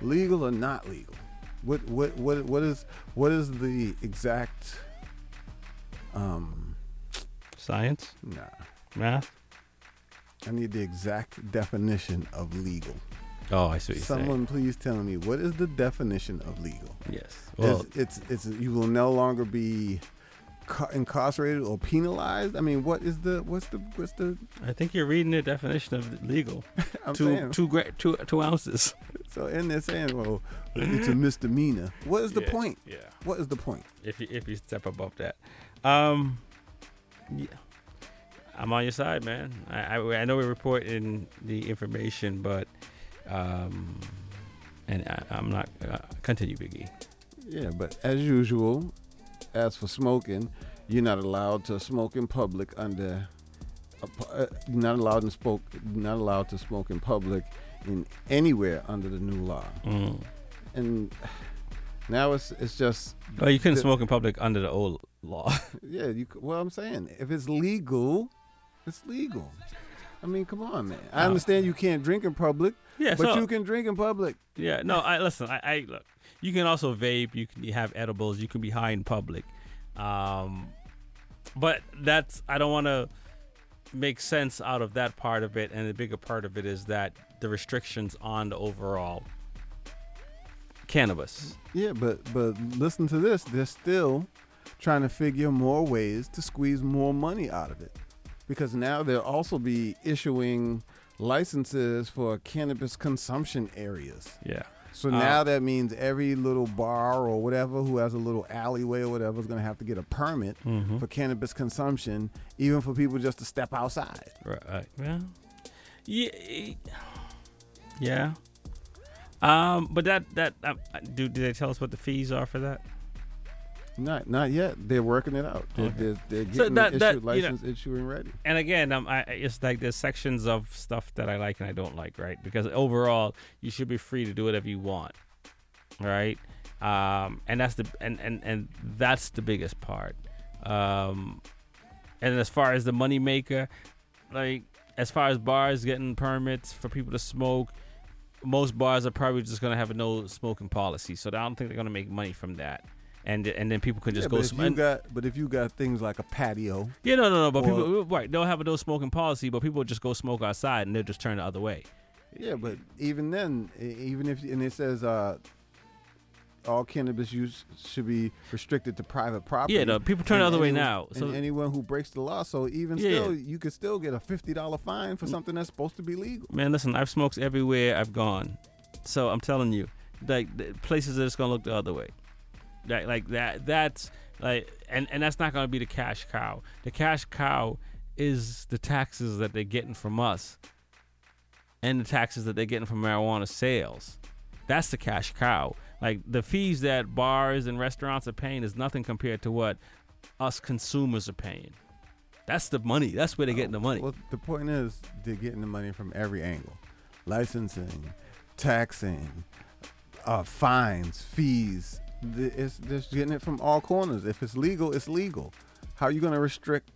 Legal or not legal? What what what what is what is the exact um Science? Nah. Math? I need the exact definition of legal. Oh, I see what you're saying. Someone please tell me what is the definition of legal? Yes. Well, Well- it's, it's it's you will no longer be incarcerated or penalized. I mean, what is the what's the what's the I think you're reading the definition of legal. [laughs] I'm two, saying. two, gra- two, two ounces. [laughs] So in there saying, well, it's a misdemeanor. What is the Yeah, point? yeah. What is the point? If you if you step above that, um, yeah, I'm on your side, man. I I, I know we're reporting the information, but um, and I, I'm not uh, continue, Biggie. Yeah, but as usual, as for smoking, you're not allowed to smoke in public under. Uh, you're not allowed to smoke. Not allowed to smoke in public in anywhere under the new law. Mm. And now it's it's just. Well, you couldn't the- smoke in public under the old law. [laughs] Yeah, you. Well, I'm saying if it's legal, it's legal. I mean, come on, man. I understand you can't drink in public. Yeah, but so- you can drink in public. Yeah, no, I listen. I, I look. You can also vape. You can have edibles. You can be high in public. Um, but that's I don't want to make sense out of that part of it, and the bigger part of it is that the restrictions on the overall cannabis. Yeah, but but listen to this. They're still trying to figure more ways to squeeze more money out of it, because now they'll also be issuing licenses for cannabis consumption areas. Yeah. So Uh, now that means every little bar or whatever who has a little alleyway or whatever is going to have to get a permit Mhm. for cannabis consumption, even for people just to step outside. Right. Yeah. Yeah. Yeah. Um, but that that um, do do they tell us what the fees are for that? Not not yet. They're working it out. They're, Okay. they're, they're So getting that- the that, issued you know- license issuing ready. And again, um, I, it's like there's sections of stuff that I like and I don't like, right? Because overall, you should be free to do whatever you want, right? Um, and that's the and, and and that's the biggest part. Um, and as far as the money maker, like as far as bars getting permits for people to smoke, most bars are probably just gonna have a no smoking policy, so I don't think they're gonna make money from that. And and then people can just Yeah, go. but if sm- you got but if you got things like a patio, yeah, no, no, no. But or- people, right? They'll have a no smoking policy, but people just go smoke outside and they'll just turn the other way. Yeah, but even then, even if and it says uh, all cannabis use should be restricted to private property. Yeah, no, people turn the other way now, so- and anyone who breaks the law, so even Yeah, still, you could still get a fifty dollar fine for something that's supposed to be legal. Man, listen, I've smoked everywhere I've gone, so I'm telling you, like places that it's gonna look the other way. Like, like that. That's like, and and that's not gonna be the cash cow. The cash cow is the taxes that they're getting from us, and the taxes that they're getting from marijuana sales. That's the cash cow. Like the fees that bars and restaurants are paying is nothing compared to what us consumers are paying. That's the money. That's where they're getting the money. Well, the point is they're getting the money from every angle: licensing, taxing, uh, fines, fees. The- It's just getting it from all corners. If it's legal, it's legal. How are you going to restrict?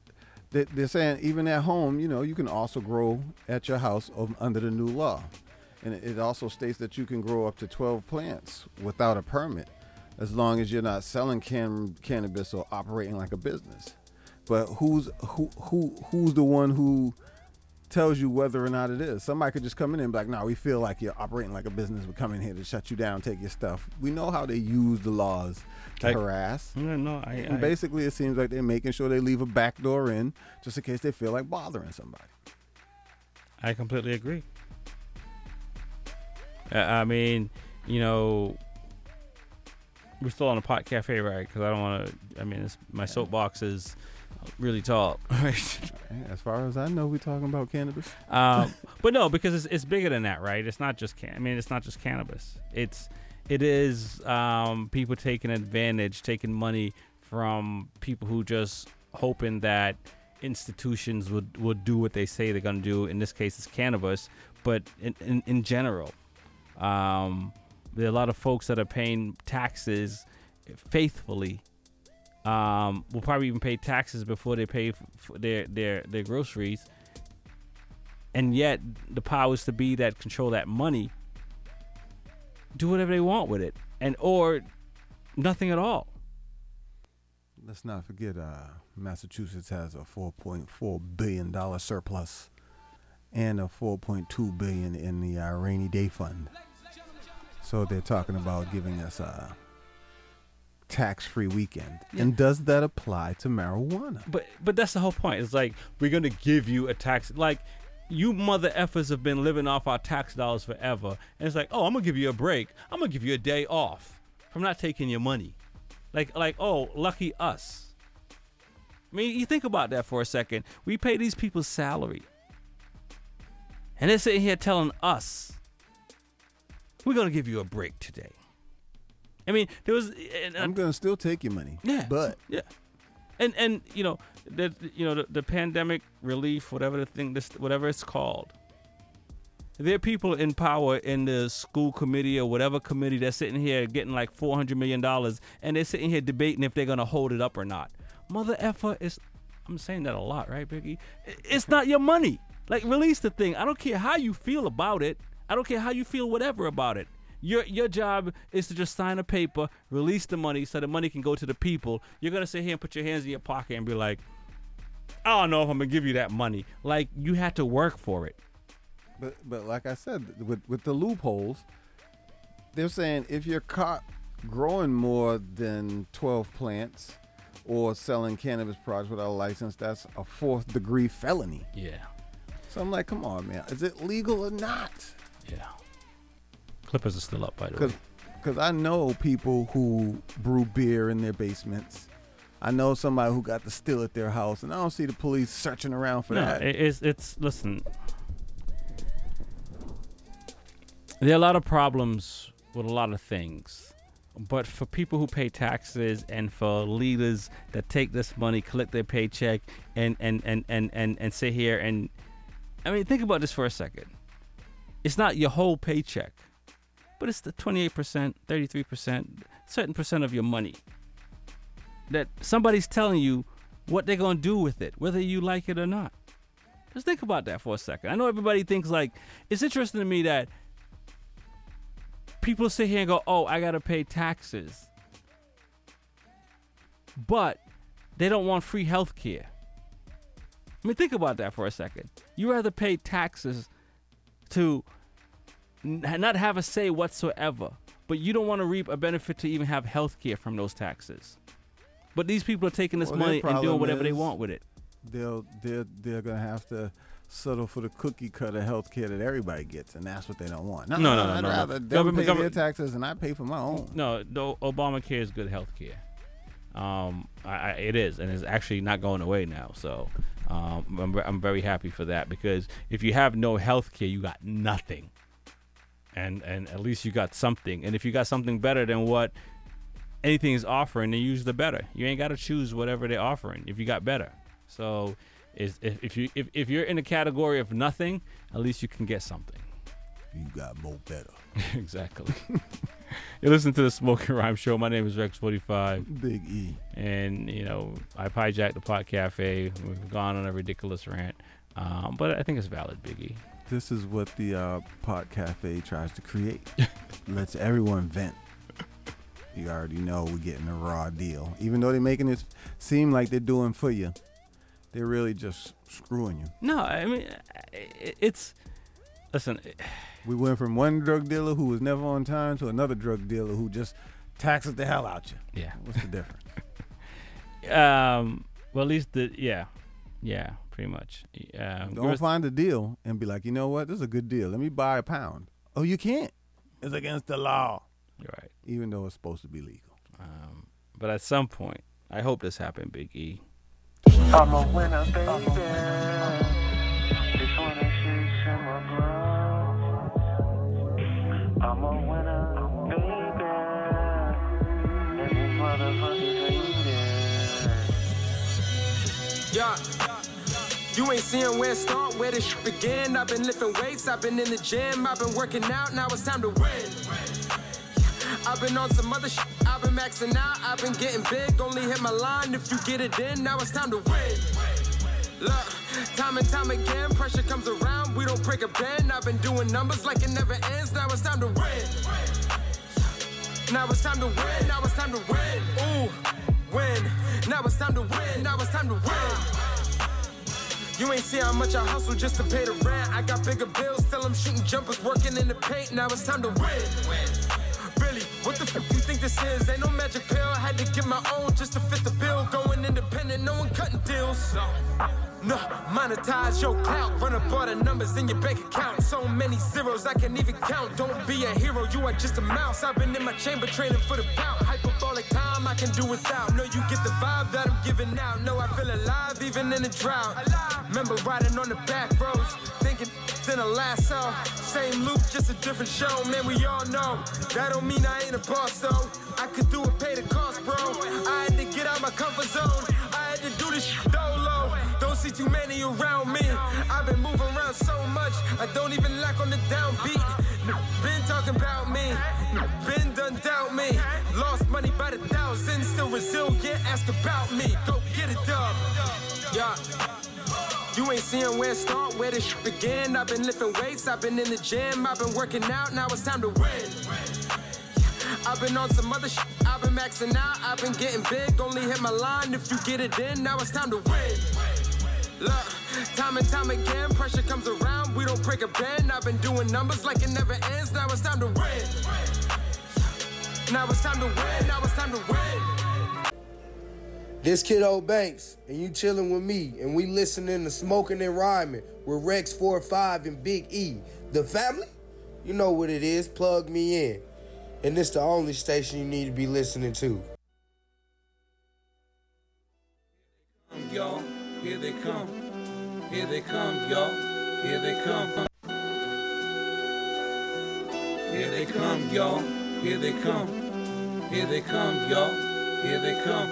they- They're saying even at home, you know, you can also grow at your house under the new law, and it also states that you can grow up to 12 plants without a permit, as long as you're not selling can- cannabis or operating like a business. But who's who who who's the one who tells you whether or not it is? Somebody could just come in and be like, "No, we feel like you're operating like a business. We come in here to shut you down, take your stuff." We know how they use the laws to Like- harass. Yeah, no, I- And I- basically, it seems like they're making sure they leave a back door in just in case they feel like bothering somebody. I completely agree. I mean, you know, we're still on a pot cafe, right? Because I don't want to. I mean, it's, my soapbox is really tall. [laughs] As far as I know, we're talking about cannabis. um, but no, because it's, it's bigger than that, right? It's not just can. I mean, it's not just cannabis. It's it is um, people taking advantage, taking money from people who just hoping that institutions would, would do what they say they're going to do. In this case, it's cannabis, but in, in, in general, um, there are a lot of folks that are paying taxes faithfully. Um, will probably even pay taxes before they pay for their, their, their groceries. And yet the powers to be that control that money. Do whatever they want with it. And or nothing at all. Let's not forget, uh, Massachusetts has a 4.4 billion dollar surplus and a 4.2 billion in the uh, rainy day fund. So they're talking about giving us a tax-free weekend. And does that apply to marijuana? but but that's the whole point. It's like we're gonna give you a tax like you mother effers have been living off our tax dollars forever and it's like oh i'm gonna give you a break. I'm gonna give you a day off from not taking your money. Like like oh lucky us. I mean you think about that for a second. We pay these people's salary. And they're sitting here telling us we're gonna give you a break today i mean there was and, uh, I'm gonna still take your money. yeah, but yeah, and and you know the you know the, the pandemic relief, whatever the thing, this whatever it's called. There are people in power in the school committee or whatever committee that's sitting here getting like four hundred million dollars, and they're sitting here debating if they're gonna hold it up or not. Mother effer is, I'm saying that a lot, right, Biggie? It's not your money. Like release the thing. I don't care how you feel about it. I don't care how you feel whatever about it. Your your job is to just sign a paper, release the money so the money can go to the people. You're gonna sit here and put your hands in your pocket and be like, I don't know if I'm gonna give you that money. Like you had to work for it. But but like I said, with with the loopholes, they're saying if you're caught growing more than 12 plants or selling cannabis products without a license, that's a fourth degree felony. Yeah. So I'm like, come on, man, is it legal or not? Yeah. Clippers are still up, by the way. Because I know people who brew beer in their basements. I know somebody who got the still at their house, and I don't see the police searching around for No, that. it- it's it's listen. There are a lot of problems with a lot of things, but for people who pay taxes and for leaders that take this money, collect their paycheck, and and and and and, and sit here and, I mean, think about this for a second. It's not your whole paycheck, but it's the twenty eight percent, thirty three percent, certain percent of your money that somebody's telling you what they're going to do with it, whether you like it or not. Just think about that for a second. I know everybody thinks like it's interesting to me that people sit here and go, "Oh, I got to pay taxes." But they don't want free health care. I mean, think about that for a second. You rather pay taxes to not have a say whatsoever, but you don't want to reap a benefit to even have health care from those taxes. But these people are taking this Well, money and doing whatever they want with it. They'll they're they're gonna have to settle for the cookie cutter health care that everybody gets, and that's what they don't want. No, no, no, I'd no, no. rather them Government- pay their taxes and I pay for my own. No, the Obamacare is good health care. Um, I, I, it is, and it's actually not going away now. So um, I'm, I'm very happy for that because if you have no health care, you got nothing. And and at least you got something. And if you got something better than what anything is offering, then use the better. You ain't got to choose whatever they're offering if you got better. So is if, if you if, if you're in the category of nothing, at least you can get something. You got more better. [laughs] exactly. [laughs] you listen to the Smoking Rhyme Show. My name is Rex45. Big E. And, you know, I hijacked the Pot Cafe. We've gone on a ridiculous rant. Um, but I think it's valid, Biggie. This is what the uh, Pot Cafe tries to create. [laughs] Lets everyone vent. You already know we're getting a raw deal. Even though they're making it seem like they're doing for you, they're really just screwing you. No, I mean, it's. Listen, We went from one drug dealer who was never on time to another drug dealer who just taxes the hell out you. Yeah. What's the difference? [laughs] um, well, at least the. Yeah. Yeah, pretty much. Um, Don't yours- find a deal and be like, you know what, this is a good deal. Let me buy a pound. Oh, you can't. It's against the law. Right. Even though it's supposed to be legal. Um, but at some point, I hope this happened, Big E. I'm a winner, baby. This one is shit in my blood. I'm a winner, baby. And these motherfuckers hate. Yeah. You ain't seeing where it start, where this shit begin. I've been lifting weights, I've been in the gym, I've been working out, now it's time to win. I've been on some other shit, I've been maxing out, I've been getting big, only hit my line if you get it in, now it's time to win. Look, time and time again, pressure comes around, we don't break a bend. I've been doing numbers like it never ends, now it's time to win. Now it's time to win, now it's time to win. Ooh, win. Now it's time to win, now it's time to win. You ain't see how much I hustle just to pay the rent. I got bigger bills, still I'm shooting jumpers, working in the paint. Now it's time to win. Really, what the f you think this is? Ain't no magic pill. I had to get my own just to fit the bill. Going independent, no one cutting deals. No, monetize your clout. Run up all the numbers in your bank account. So many zeros I can't even count. Don't be a hero, you are just a mouse. I've been in my chamber training for the bout. Hyperbolic time I can do without. No, you get the vibe that I'm giving out. No, I feel alive even in the drought. Remember riding on the back roads, thinking in a lasso. Same loop, just a different show. Man, we all know that don't mean I ain't a boss though. I could do it, pay the cost, bro. I had to get out my comfort zone. I had to do this shit dolo. Don't see too many around me. I've been moving around so much, I don't even lack on the downbeat. Been talking about me, been done doubt me. Lost money by the thousands, still resilient. Ask about me, go get it dub. Yeah. You ain't seeing where it start, where this shit begin. I've been lifting weights, I've been in the gym, I've been working out, now it's time to win. I've been on some other shit, I've been maxing out, I've been getting big, only hit my line if you get it in, now it's time to win. Look, time and time again, pressure comes around. We don't break a bend. I've been doing numbers like it never ends. Now it's time to win. Now it's time to win. Now it's time to win. This kid old Banks, and you chilling with me, and we listening to Smoking and Rhyming with Rex 45 and Big E. The family? You know what it is, plug me in. And this the only station you need to be listening to. y'all. Here they come. Here they come, y'all. Here they come. Here they come, y'all. Here they come. Here they come, y'all. Here they come.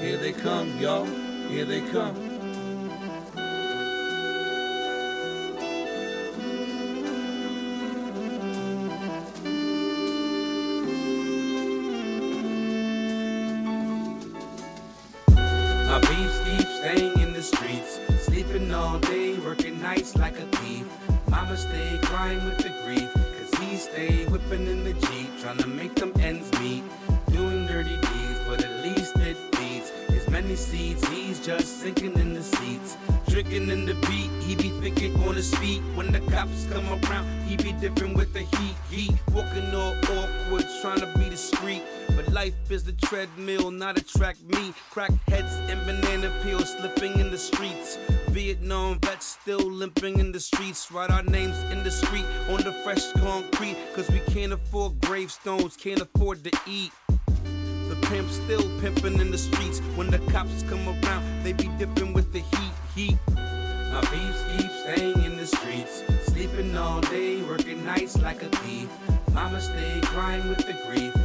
Here they come, y'all. Here they come. Nights like a thief. Mama stay crying with the grief, cause he stay whipping in the Jeep, trying to make them ends meet. Doing dirty deeds, but at least it feeds his many seeds. He's just sinking in the seats, drinking in the beat. He be thinking on his feet when the cops come around. He be different with the heat. He walking all awkward, trying to be discreet. Life is the treadmill, not a track me. Crackheads and banana peels slipping in the streets. Vietnam vets still limping in the streets. Write our names in the street on the fresh concrete. Cause we can't afford gravestones, can't afford to eat. The pimps still pimping in the streets. When the cops come around, they be dipping with the heat, heat. My beefs keep staying in the streets. Sleeping all day, working nights like a thief. Mama stay crying with the grief.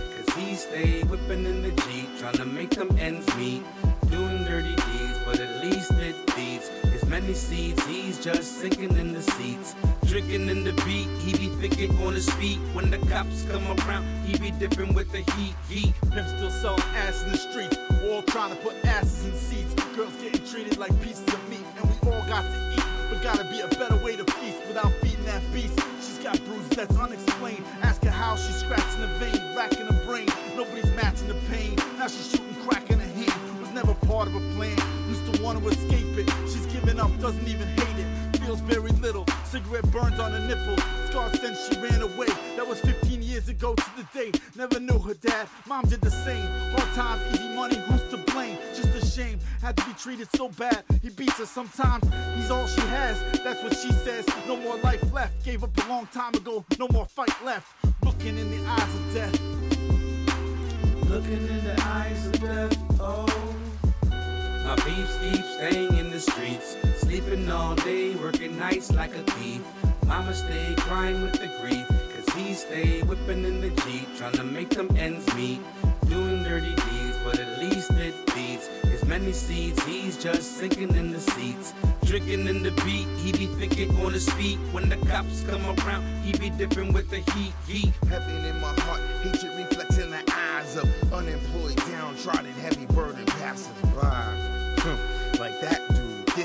He stay whipping in the Jeep. Trying to make them ends meet. Doing dirty deeds, but at least it feeds. His many seeds, he's just sinking in the seats. Drinking in the beat, he be thinking on his feet. When the cops come around, he be dipping with the heat, heat. Pimps still selling ass in the streets. All trying to put asses in seats. Girls getting treated like pieces of meat, and we all got to eat. But gotta be a better way to feast without feeding that beast. She's got bruises that's unexplained. Ask her how she's scratching the vein, racking her brain. Nobody's matching the pain. Now she's shooting crack in her hand. Was never part of a plan. Used to want to escape it. She's giving up, doesn't even hate it. Feels very little. Cigarette burns on her nipple. Scars since she ran away. That was 15 years ago to the day. Never knew her dad. Mom did the same. Hard times, easy money. Who's to blame? Just a shame. Had to be treated so bad. He beats her sometimes. He's all she has. That's what she says. No more life left. Gave up a long time ago. No more fight left. Looking in the eyes of death. Streets. Sleeping all day, working nights like a thief. Mama stay crying with the grief. Cause he stay whipping in the Jeep. Trying to make them ends meet. Doing dirty deeds, but at least it feeds. His many seeds, he's just sinking in the seats. Drinking in the beat, he be thinking on his feet. When the cops come around, he be dipping with the heat, heat. Heaven in my heart, hatred reflects in the eyes of unemployed, downtrodden, heavy burden passers by. like that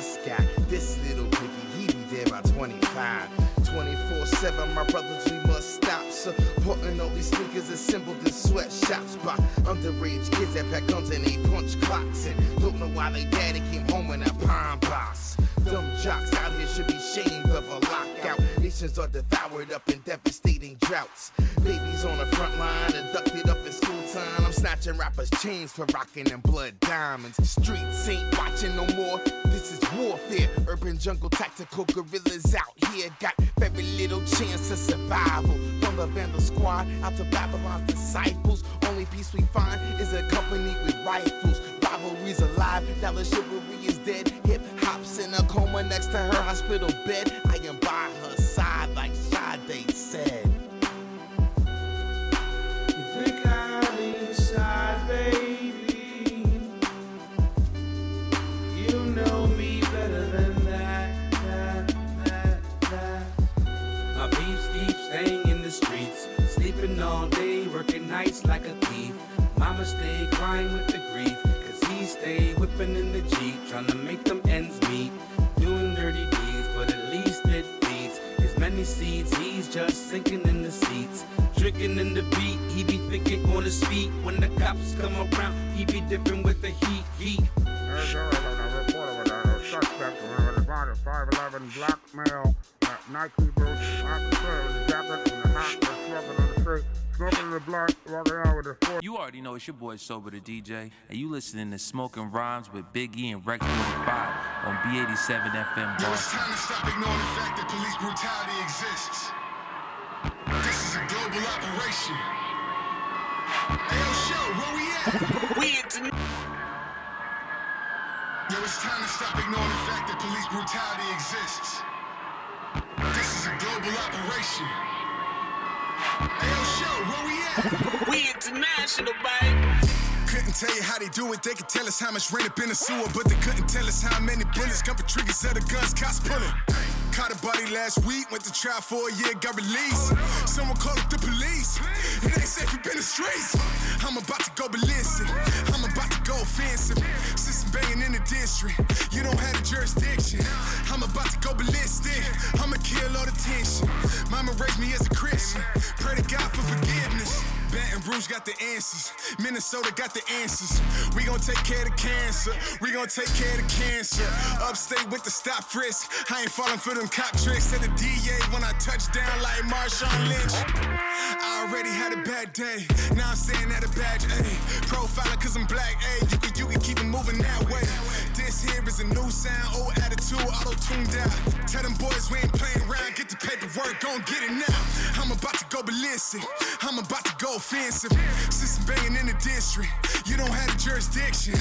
this guy, this little piggy, he be dead by 25. 24 7, my brothers, we must stop. Supporting all these sneakers assembled in sweatshops by underage kids that pack guns and they punch clocks. And don't know why they daddy came home in a pine box. Dumb jocks out here should be shamed of a lockout. Nations are devoured up in devastating droughts. Babies on the front line, abducted up in school time. I'm snatching rappers' chains for rocking them blood diamonds. Streets ain't watching no more. This is warfare. Urban jungle tactical guerrillas out here got very little chance of survival. From the Vandal squad out to Babylon's disciples. Only peace we find is a company with rifles. Rivalry's alive, now the chivalry is dead. Hip hop's in a coma next to her hospital bed. I am side, like Sade said. You think I'm inside, baby? You know me better than that, that, that, that. My beefs keep staying in the streets. Sleeping all day, working nights like a thief. Mama stay crying with the grief. Cause he stay whipping in the Jeep. Trying to make them many seeds, he's just sinking in the seats. Drinking in the beat, he be thinking on his feet. When the cops come around, he be dipping with the heat, heat. Suspect having blackmail, uh, Nike boots, Rockefeller jacket, and the hat, smoking on the street, smoking the blunt, walking out with a four. You already know it's your boy Sober the DJ, and you listening to Smoking Rhymes with Big E and Rex 45 on B87 FM Yo, it's time to stop ignoring the fact that police brutality exists. This is a global operation. Hey, yo, show, where we at? [laughs] we at Yo, it's time to stop ignoring the fact that police brutality exists. This is a global operation. We international. Couldn't tell you how they do it. They could tell us how much rain up in the sewer, but they couldn't tell us how many bullets come for triggers of the guns cops pulling. Caught a body last week, went to trial for a year, got released. Someone called up the police. It ain't safe up in the streets. I'm about to go ballistic. I'm about to go offensive. System banging in the district. You don't have the jurisdiction. I'm about to go ballistic. I'ma kill all the tension. Mama raised me as a Christian. Pray to God for forgiveness. Baton Rouge got the answers. Minnesota got the answers. We gon' take care of cancer. We gon' take care of cancer. Upstate with the stop frisk. I ain't falling for them cop tricks. Said the DA when I touch down like Marshawn Lynch. I already had a bad day. Now I'm saying that a badge, ayy. Profiling cause I'm black, ayy. You can, you can keep it moving that way. This here is a new sound, old attitude, auto tuned out. Tell them boys we ain't playing around. Get the paperwork, gon' get it now. I'm about to go ballistic. I'm about to go offensive. System banging in the district. You don't have the jurisdiction.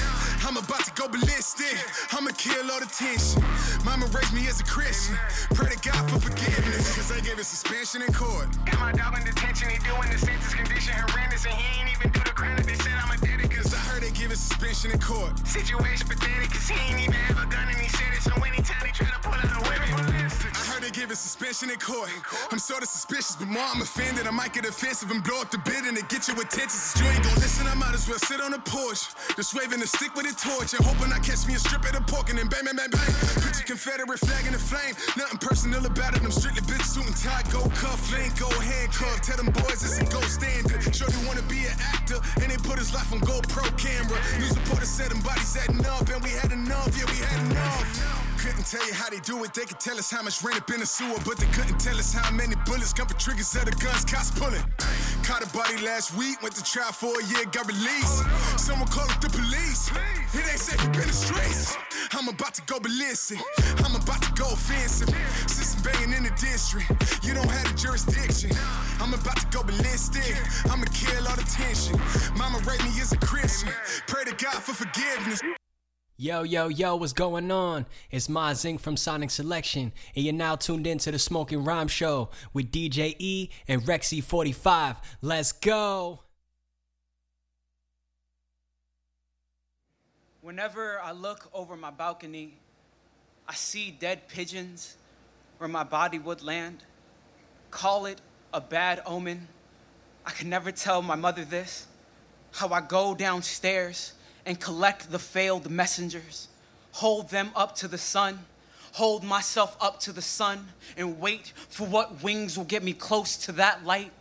I'm about to go ballistic. I'ma kill all the tension. Mama raised me as a Christian. Pray to God for forgiveness. Cause they gave us suspension in court. Got my dog in detention, he doing the sentence condition horrendous, and he ain't even do the credit. they said I'm a did it. Cause I heard they give us suspension in court. Situation pathetic, cause he ain't even a and he said it, so anytime he try to pull out a weapon. They give us suspension in court. I'm sorta suspicious, but more I'm offended. I might get offensive and blow up the building to get your attention. Since you ain't gon' listen, I might as well sit on the porch. Just waving a stick with a torch and hoping I catch me a strip of the pork and then bang, bang, bang, bang. Put your Confederate flag in the flame. Nothing personal about it. I'm strictly bitch suit and tie, go cuff, link, go handcuff. Tell them boys it's a gold standard. Sure they wanna be an actor, and they put his life on GoPro camera. News reporters said them bodies adding up, and we had enough, yeah, we had enough. Couldn't tell you how they do it. They could tell us how much rain up in the sewer, but they couldn't tell us how many bullets come for triggers of the guns cops pulling. Caught a body last week, went to trial for a year, got released. Someone called up the police. It ain't safe up in the streets. I'm about to go ballistic. I'm about to go offensive. System banging in the district. You don't have the jurisdiction. I'm about to go ballistic. I'ma kill all the tension. Mama raised me as a Christian. Pray to God for forgiveness. Yo, yo, yo, what's going on? It's Ma Zing from Sonic Selection, and you're now tuned in to the Smoking Rhyme Show with DJ E and Rexy45. Let's go! Whenever I look over my balcony, I see dead pigeons where my body would land. Call it a bad omen. I can never tell my mother this. How I go downstairs and collect the failed messengers, hold them up to the sun, hold myself up to the sun, and wait for what wings will get me close to that light.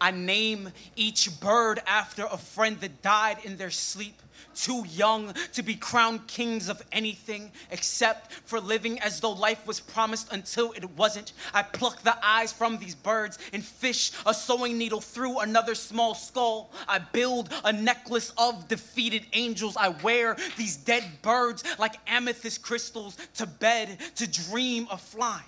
I name each bird after a friend that died in their sleep, too young to be crowned kings of anything except for living as though life was promised until it wasn't. I pluck the eyes from these birds and fish a sewing needle through another small skull. I build a necklace of defeated angels. I wear these dead birds like amethyst crystals to bed to dream of flying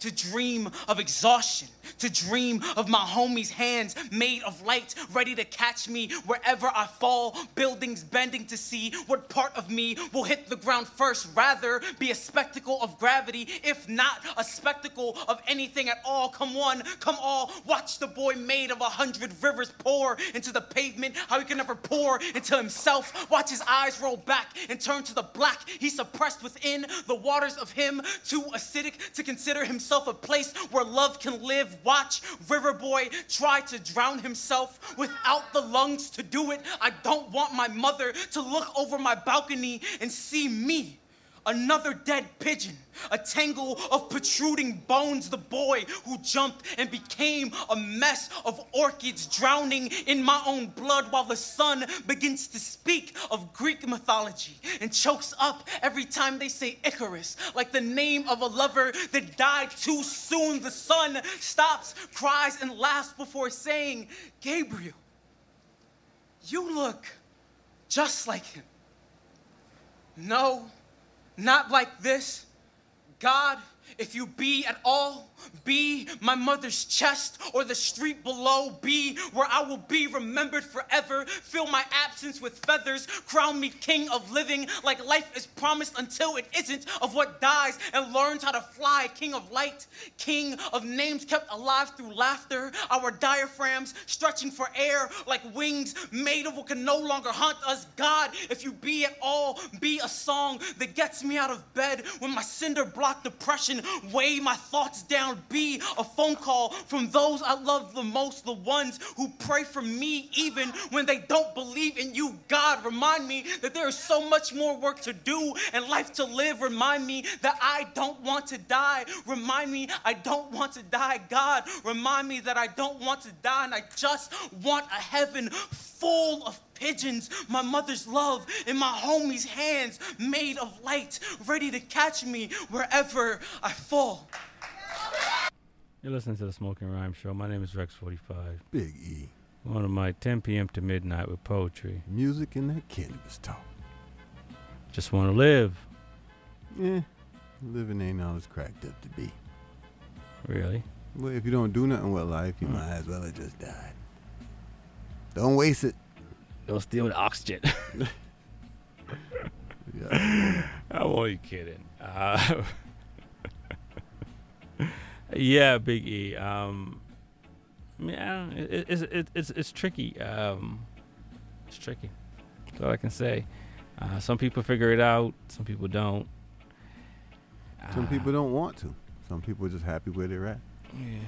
to dream of exhaustion, to dream of my homies' hands made of light, ready to catch me wherever I fall, buildings bending to see what part of me will hit the ground first. Rather be a spectacle of gravity, if not a spectacle of anything at all. Come one, come all, watch the boy made of a hundred rivers pour into the pavement, how he can never pour into himself. Watch his eyes roll back and turn to the black. he suppressed within the waters of him, too acidic to consider himself a place where love can live. Watch River Boy try to drown himself without the lungs to do it. I don't want my mother to look over my balcony and see me. Another dead pigeon, a tangle of protruding bones, the boy who jumped and became a mess of orchids drowning in my own blood while the sun begins to speak of Greek mythology and chokes up every time they say Icarus, like the name of a lover that died too soon. The sun stops, cries, and laughs before saying, Gabriel, you look just like him. No, not like this. God, if you be at all, be my mother's chest or the street below, be where I will be remembered forever. Fill my absence with feathers, crown me king of living like life is promised until it isn't of what dies and learns how to fly. King of light, king of names kept alive through laughter. Our diaphragms stretching for air like wings made of what can no longer haunt us. God, if you be at all, be a song that gets me out of bed when my cinder block depression weigh my thoughts down be a phone call from those I love the most, the ones who pray for me even when they don't believe in you. God, remind me that there is so much more work to do and life to live. Remind me that I don't want to die. Remind me I don't want to die. God, remind me that I don't want to die and I just want a heaven full of pigeons, my mother's love in my homie's hands, made of light, ready to catch me wherever I fall. You're listening to the Smoking Rhyme Show. My name is Rex45. Big E. One of my 10 p.m. to midnight with poetry. Music and that cannabis talk. Just want to live. Yeah, living ain't all it's cracked up to be. Really? Well, if you don't do nothing with life, you Mm. might as well have just died. Don't waste it. Don't steal the oxygen. [laughs] yeah. I'm only kidding. Uh, [laughs] yeah, Big E. Um, I mean, I don't, it, it's it, it's it's tricky. Um, it's tricky. That's all I can say. Uh, some people figure it out. Some people don't. Some Uh, people don't want to. Some people are just happy where they're at. Yeah.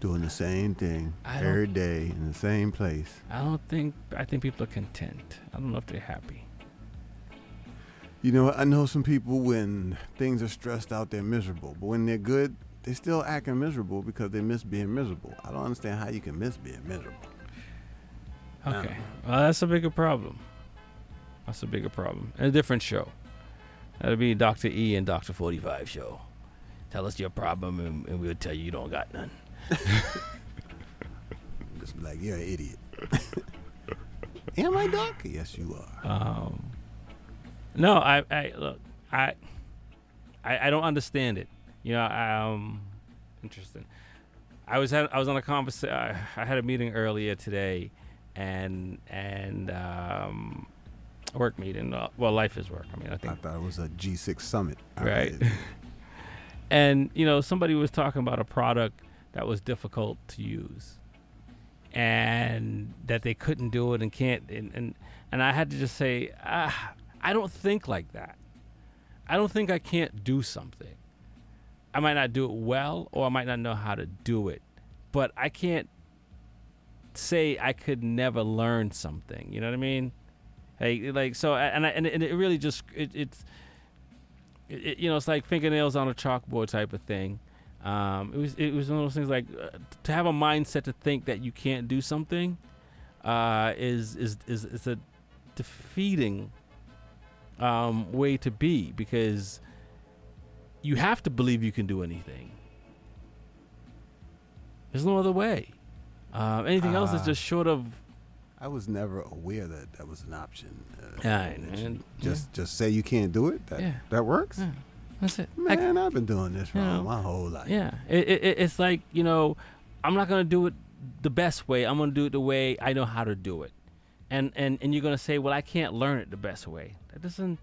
Doing the same thing every day in the same place. I don't think. I think people are content. I don't know if they're happy. You know, I know some people when things are stressed out, they're miserable. But when they're good, they're still acting miserable because they miss being miserable. I don't understand how you can miss being miserable. Okay. Well, that's a bigger problem. That's a bigger problem. And a different show. That'll be Dr. E and Dr. 45 show. Tell us your problem and, and we'll tell you you don't got none. Just be like, you're an idiot. [laughs] Am I, Doc? Yes, you are. Um, no, I, I look, I, I, I don't understand it. You know, I, um, interesting. I was had, I was on a conversation. I had a meeting earlier today, and and um, a work meeting. Uh, Well, life is work. I mean, I think I thought it was a G6 summit. I right? [laughs] and you know, somebody was talking about a product that was difficult to use, and that they couldn't do it and can't, and and, and I had to just say, ah, I don't think like that. I don't think I can't do something. I might not do it well, or I might not know how to do it, but I can't say I could never learn something. You know what I mean? Hey, like so, and I, and it really just it, it's it, it- you know, it's like fingernails on a chalkboard type of thing. Um, it was it was one of those things like uh, to have a mindset to think that you can't do something uh, is is is is a defeating um, way to be because you have to believe you can do anything. There's no other way. Um, anything else is Ah. just short of I was never aware that that was an option. Uh, Yeah, and- just just say you can't do it. That Yeah. that works. Yeah. That's it. Man, I've been doing this you wrong know, my whole life. Yeah, it, it, it- it's like you know, I'm not gonna do it the best way. I'm gonna do it the way I know how to do it, and and and you're gonna say, well, I can't learn it the best way. That doesn't.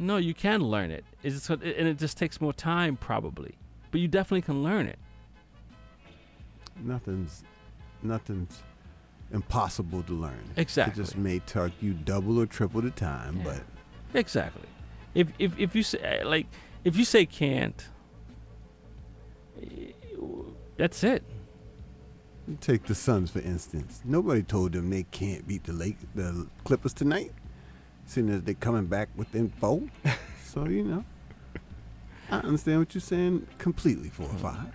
No, you can learn it. It's just, and it just takes more time probably, but you definitely can learn it. Nothing's nothing's impossible to learn. Exactly. It just may take you double or triple the time, Yeah. but Exactly. If if if you say like if you say can't, that's it. Take the Suns for instance. Nobody told them they can't beat the Lake the Clippers tonight. Seeing as they're coming back within four. [laughs] So you know, I understand what you're saying completely. Four or five.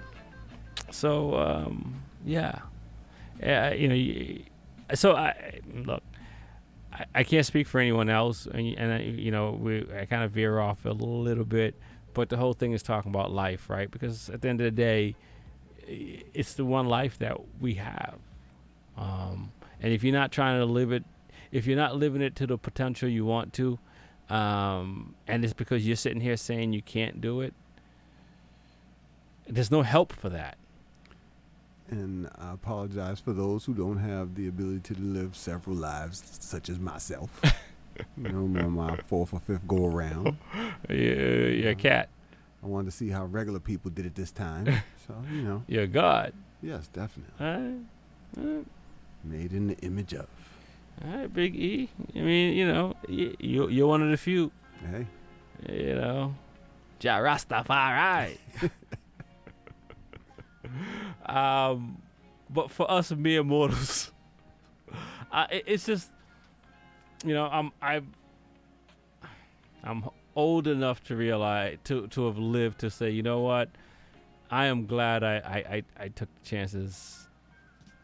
So um, yeah, yeah, you know, so I look. I, can't speak for anyone else, and, and you know, we I kind of veer off a little bit, but the whole thing is talking about life, right? Because at the end of the day, it's the one life that we have, um, and if you're not trying to live it, if you're not living it to the potential you want to, um, and it's because you're sitting here saying you can't do it, there's no help for that. And I apologize for those who don't have the ability to live several lives, such as myself. [laughs] you know, I'm on my fourth or fifth go around. [laughs] Yeah, you're a um, cat. I wanted to see how regular people did it this time. [laughs] So, you know. You're God. Yes, definitely. All right. All right. Made in the image of. All right, Big E. I mean, you know, y- you you're one of the few. Hey. You know, Jah Rastafari. Um, but for us mere mortals, [laughs] it- it's just, you know, I'm I. I'm old enough to realize to to have lived to say, you know what, I am glad I I, I, I took chances,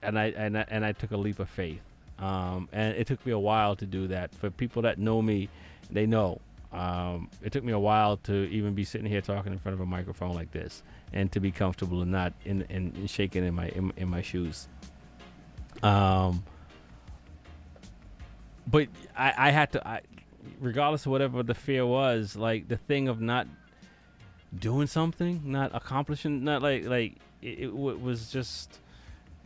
and I and I, and I took a leap of faith. Um, and it took me a while to do that. For people that know me, they know. Um, it took me a while to even be sitting here talking in front of a microphone like this, and to be comfortable and not in, in, in shaking in my in, in my shoes. Um, but I, I had to, I, regardless of whatever the fear was, like the thing of not doing something, not accomplishing, not like like it, it was just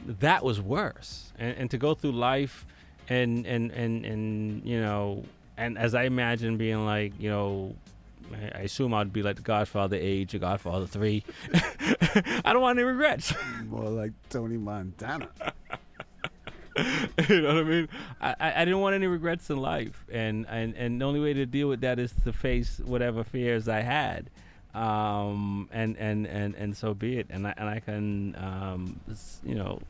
that was worse. And, and to go through life and and and and you know, and as I imagine being like you know. I assume I'd be like the Godfather age or Godfather three. [laughs] I don't want any regrets. [laughs] More like Tony Montana. you know what I mean? I, I, I didn't want any regrets in life, and, and and the only way to deal with that is to face whatever fears I had, um, and and and and so be it. And I and I can, um, you know,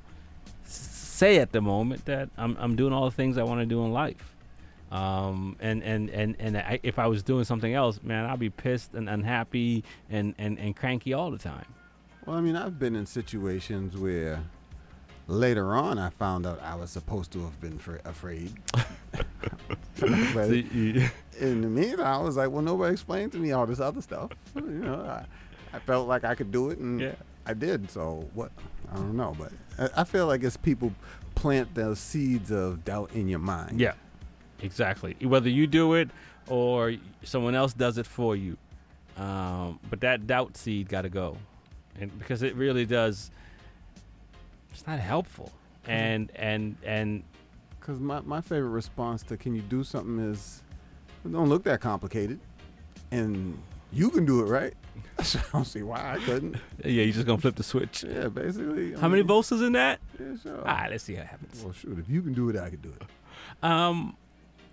say at the moment that I'm I'm doing all the things I want to do in life. Um, and and and and I, if I was doing something else, man, I'd be pissed and unhappy and and and cranky all the time. Well, I mean, I've been in situations where later on I found out I was supposed to have been fr- afraid. [laughs] but See, you- [laughs] in the meantime, I was like, well, nobody explained to me all this other stuff. [laughs] You know, I, I felt like I could do it, and Yeah. I did. So what? I don't know, but I, I feel like it's people plant those seeds of doubt in your mind. Yeah, exactly. Whether you do it or someone else does it for you, um, but that doubt seed got to go, and because it really does, it's not helpful. And and and Because my, my favorite response to can you do something is, don't look that complicated, and you can do it, right? [laughs] I don't see why I couldn't. [laughs] yeah, you're just gonna flip the switch. Yeah, basically. I How many mean, volts is in that? Yeah, sure. All right, let's see how it happens. Well, shoot, if you can do it, I can do it. Um,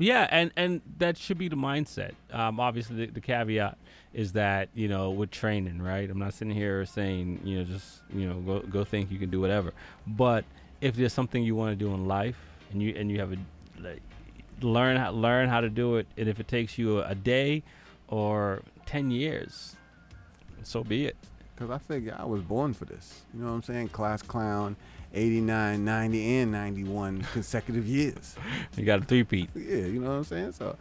yeah, and and that should be the mindset. Um, obviously, the, the caveat is that you know with training, right? I'm not sitting here saying you know just you know go go think you can do whatever. But if there's something you want to do in life, and you and you have a like, learn how learn how to do it, and if it takes you a, a day or ten years, so be it. Because I figure I was born for this. You know what I'm saying? Class clown, 89, 90, and 91 consecutive years. [laughs] You got a three-peat. Yeah, you know what I'm saying? So,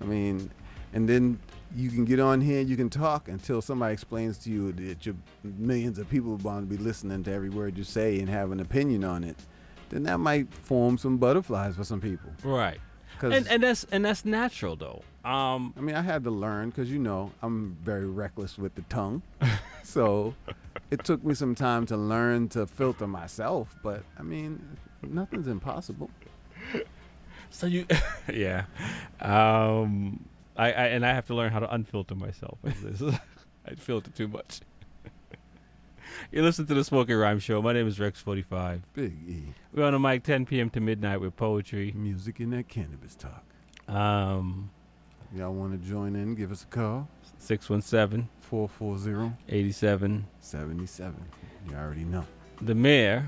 I mean, and then you can get on here and you can talk until somebody explains to you that your millions of people are bound to be listening to every word you say and have an opinion on it. Then that might form some butterflies for some people. Right. And and that's and that's natural though. Um, I mean, I had to learn because you know I'm very reckless with the tongue, [laughs] so it took me some time to learn to filter myself. But I mean, nothing's impossible. So you, [laughs] yeah, um, I, I and I have to learn how to unfilter myself. this. [laughs] I filter too much. you listen to the Smoking Rhyme Show. My name is Rex Forty Five. Big E. We're on the mic 10 p.m. to midnight with poetry, music, and that cannabis talk. Um, Y'all want to join in? Give us a call. 617 440 87 77. You already know. The mayor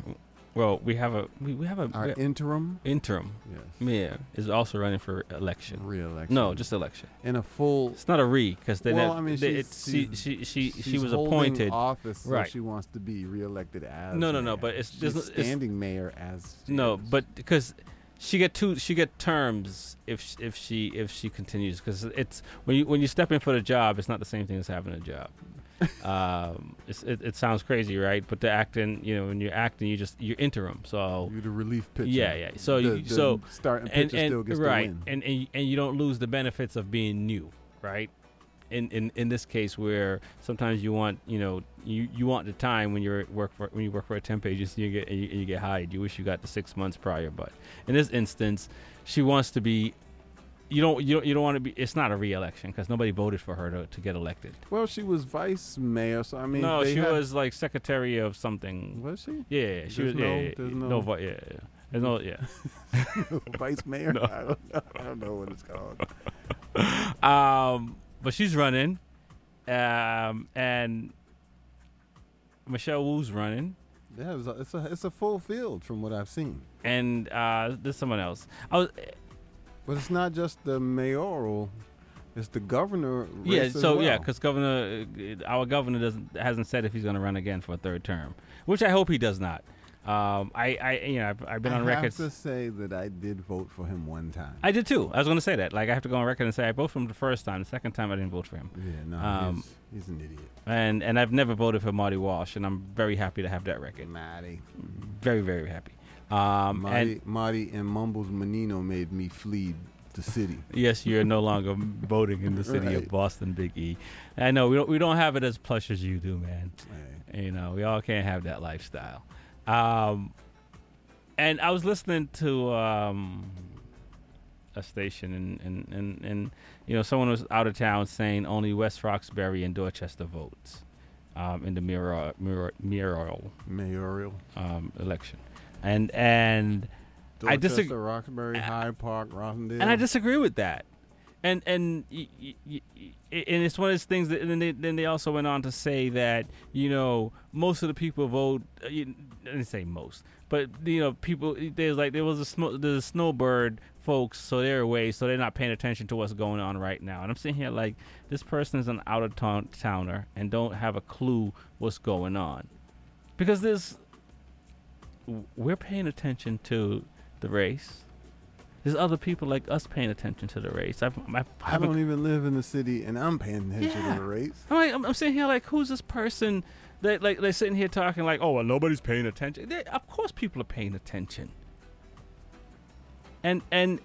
Well, we have a we, we have a Our we- interim? interim. Yes. Yeah, is also running for election. Re-election. No, just election. In a full. It's not a re because they. well, I mean, they- she's, it's- she she she she she's was appointed office, so right. she wants to be reelected as. No, no, no, mayor. but it's- she's no- it's- standing mayor as. No, but because she get two, she get terms if sh- if she if she continues because it's when you when you step in for the job, it's not the same thing as having a job. [laughs] um, it's, it, it sounds crazy, right? But the acting, you know, when you're acting, you just you're interim. So You're the relief pitcher. Yeah, yeah. So The- you, the so starting pitcher and, still gets right, win. and and and you don't lose the benefits of being new, right? In, in, in this case, where sometimes you want you know you, you want the time when you're work for when you work for a temp agency you get and you, and you get hired you wish you got the six months prior but in this instance she wants to be you don't you don't, you don't want to be it's not a re-election because nobody voted for her to, to get elected Well, she was vice mayor, so I mean. no she was like secretary of something Was she? yeah, she There's was no- yeah, yeah, there's no, no- vo- yeah, yeah. there's no yeah [laughs] vice mayor. [laughs] No. I, don't know, I don't know what it's called. [laughs] um, but she's running, um, and Michelle Wu's running, Yeah, it's a, it's a it's a full field from what I've seen. and uh, there's someone else. I was But it's not just the mayoral; it's the governor. Yeah, so yeah, because governor, uh, our governor doesn't hasn't said if he's going to run again for a third term, which I hope he does not. Um, I, I, you know, I've, I've been I on have record. to say that I did vote for him one time. I did too. I was going to say that. Like, I have to go on record and say I voted for him the first time. The second time, I didn't vote for him. Yeah, no, Um, he's, he's an idiot. and and I've never voted for Marty Walsh, and I'm very happy to have that record. Marty, very very happy. Um, Marty, and Marty and Mumbles Menino made me flee the city. [laughs] yes, you're no longer voting in the city of Boston, Big E. I know we don't we don't have it as plush as you do, man. You know, we all can't have that lifestyle. Um, and I was listening to um, a station, and, and, and, and you know, someone was out of town saying only West Roxbury and Dorchester votes um, in the mayoral mayoral mayoral, mayoral. Um, election, and and I disagree. Roxbury, Hyde Park, Roslindale. And I disagree with that. And and y- y- y- y- and it's one of those things that and then they, then they also went on to say that you know most of the people vote. Uh, didn't say most, but you know people. There's like there was a snow, there's a snowbird folks, so they're away, so they're not paying attention to what's going on right now. And I'm sitting here like this person is an out of town towner and don't have a clue what's going on, because there's we're paying attention to the race. There's other people like us paying attention to the race. I've, I've, I don't even live in the city, and I'm paying attention Yeah. to the race. I'm, like, I'm, I'm sitting here like, who's this person? That like they're sitting here talking like, oh, well, nobody's paying attention. They, of course, people are paying attention. And and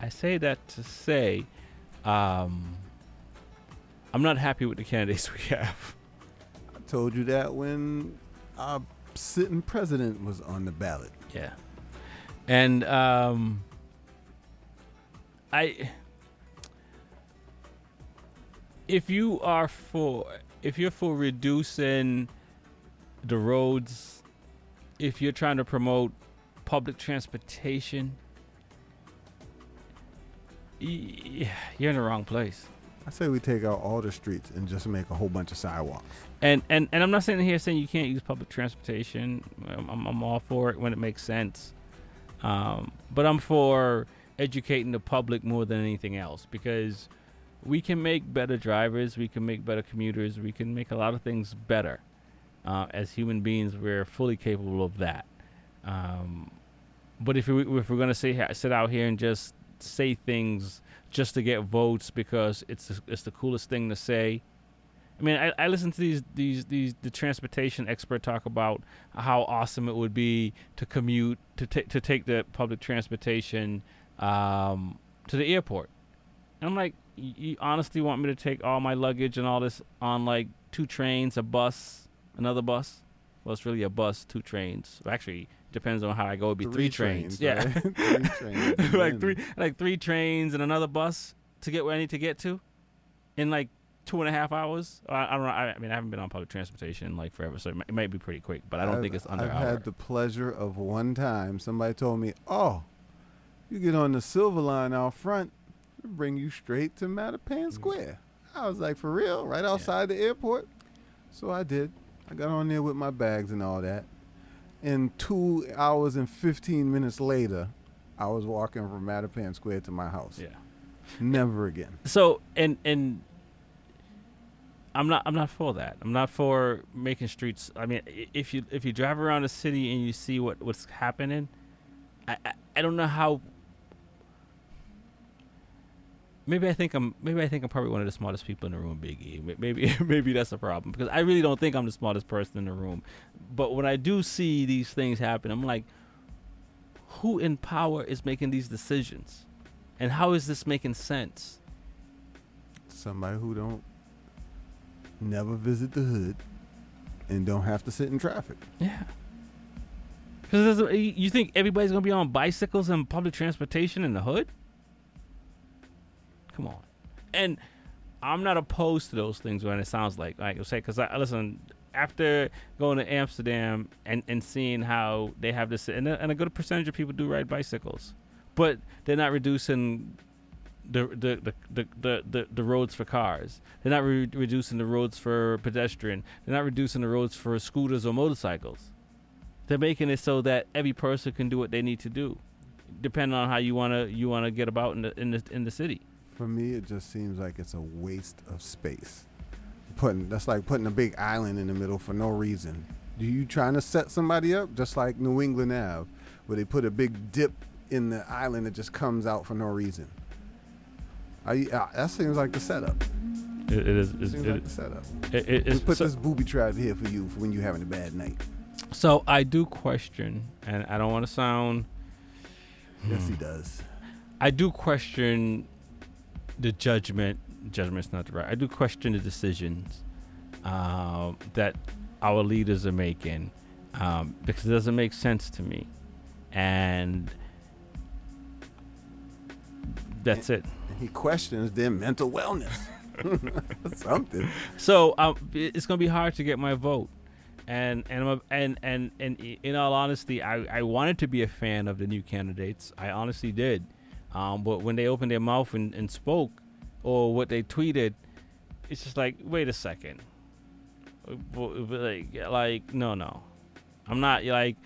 I say that to say, um, I'm not happy with the candidates [laughs] we have. I told you that when our sitting president was on the ballot. Yeah. And um I if you are for if you're for reducing the roads, if you're trying to promote public transportation, you're in the wrong place. I say we take out all the streets and just make a whole bunch of sidewalks. And and and I'm not sitting here saying you can't use public transportation. I'm, I'm, I'm all for it when it makes sense. Um, but I'm for educating the public more than anything else because we can make better drivers, we can make better commuters, we can make a lot of things better. Uh, as human beings, we're fully capable of that. Um, but if we if we're gonna sit sit out here and just say things just to get votes because it's the, it's the coolest thing to say, I mean, I, I listen to these these these the transportation expert talk about how awesome it would be to commute to take to take the public transportation um, to the airport. And I'm like, you honestly want me to take all my luggage and all this on like two trains, a bus, another bus? Well, it's really a bus, two trains. Well, actually, depends on how I go. It'd be three, Three trains. trains, Yeah, right? [laughs] Three trains, [laughs] like three, like three trains and another bus to get where I need to get to, in like two and a half hours. I, I don't know. I, I mean, I haven't been on public transportation like forever, so it might, it might be pretty quick. But I don't I've- think it's under I've hour. had the pleasure of one time somebody told me, "Oh, you get on the Silver Line out front, bring you straight to. Mattapan mm-hmm. Square." I was like, "For real? Right outside the airport?" So I did. I got on there with my bags and all that. And two hours and 15 minutes later, I was walking from Mattapan Square to my house. Yeah. Never again. So and and I'm not I'm not for that. I'm not for making streets. I mean, if you if you drive around the city and you see what what's happening, I I, I don't know how. Maybe I think I'm maybe I think I'm probably one of the smartest people in the room, Big E. Maybe [laughs] maybe that's a problem because I really don't think I'm the smartest person in the room. But when I do see these things happen, I'm like, who in power is making these decisions, and how is this making sense? Somebody who don't never visit the hood and don't have to sit in traffic. Yeah. Because you think everybody's gonna be on bicycles and public transportation in the hood? Come on, and I'm not opposed to those things when it sounds like like I say because I listen after going to Amsterdam and, and seeing how they have this and a, and a good percentage of people do ride bicycles, but they're not reducing the the the the, the, the, roads for cars. They're not re- reducing the roads for pedestrian. They're not reducing the roads for scooters or motorcycles. They're making it so that every person can do what they need to do, depending on how you wanna you wanna get about in the in the in the city. For me, it just seems like it's a waste of space. Putting that's like putting a big island in the middle for no reason. Do you trying to set somebody up just like New England Ave, where they put a big dip in the island that just comes out for no reason? Are you, uh, that seems like the setup. It, it is. Seems It, like it, the setup. it, it, we it's- put so- this booby trap here for you for when you're having a bad night. So I do question, and I don't want to sound. Yes, he Hmm. does. I do question the judgment. Judgment's not the right. I do question the decisions um, that our leaders are making um, because it doesn't make sense to me, and that's it. He questions their mental wellness. [laughs] Something. So um, it's gonna be hard to get my vote, and and and and and in all honesty, I I wanted to be a fan of the new candidates. I honestly did, um, but when they opened their mouth and, and spoke, or what they tweeted, it's just like, wait a second, like like no no, I'm not like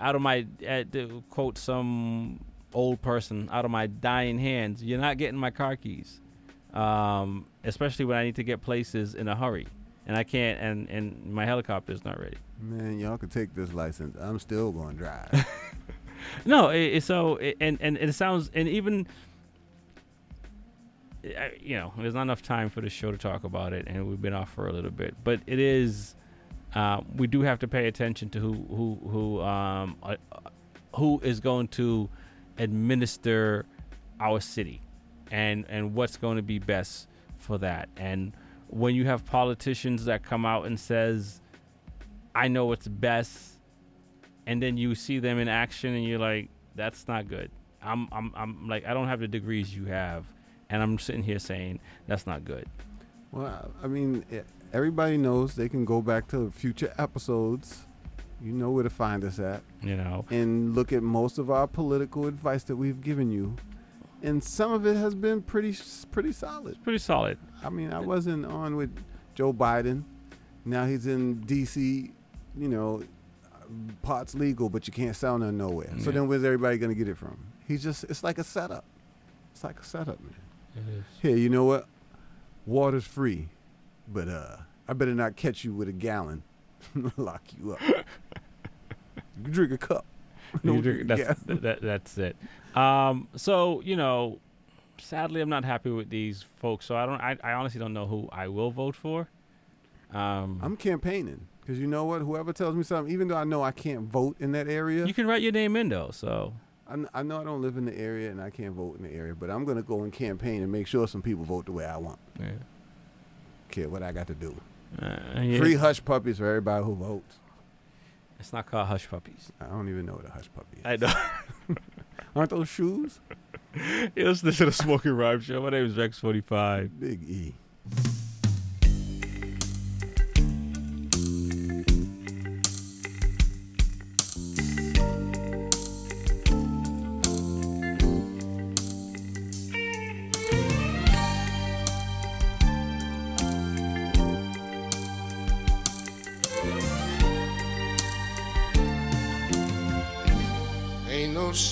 out of my uh, to quote some old person out of my dying hands. You're not getting my car keys um, especially when I need to get places in a hurry, and I can't, and and my helicopter's not ready. Man, y'all could take this license. I'm still going to drive. [laughs] No, it, so it, and and it sounds and even. You know, there's not enough time for the show to talk about it, and we've been off for a little bit. But it is, uh, we do have to pay attention to who who who um uh, who is going to administer our city, and and what's going to be best for that. And when you have politicians that come out and says, "I know what's best," and then you see them in action and you're like that's not good i'm i'm, I'm like i don't have the degrees you have and i'm sitting here saying that's not good Well, I mean, everybody knows they can go back to future episodes. You know where to find us at. You know. And look at most of our political advice that we've given you. And some of it has been pretty pretty solid. Pretty solid. I mean, I wasn't on with Joe Biden. Now he's in DC, you know, parts legal, but you can't sell none nowhere. So then where's everybody going to get it from? He's just it's like a setup. It's like a setup, man. It is. Here, you know what? Water's free, but uh, I better not catch you with a gallon. [laughs] Lock you up. you drink a cup. [laughs] Don't drink- drink a that's, that, that's it um so you know sadly i'm not happy with these folks so i don't i, I honestly don't know who i will vote for um I'm campaigning because you know what? Whoever tells me something, even though I know I can't vote in that area, you can write your name in though so I, kn- I know I don't live in the area and I can't vote in the area, but I'm gonna go and campaign and make sure some people vote the way I want. Yeah. Care what I got to do. Uh, yeah. Free hush puppies for everybody who votes. it's not called hush puppies I don't even know what a hush puppy is. i know [laughs] Aren't those shoes? [laughs] you listen to the smoking rhyme show my name is rex 45 Big E.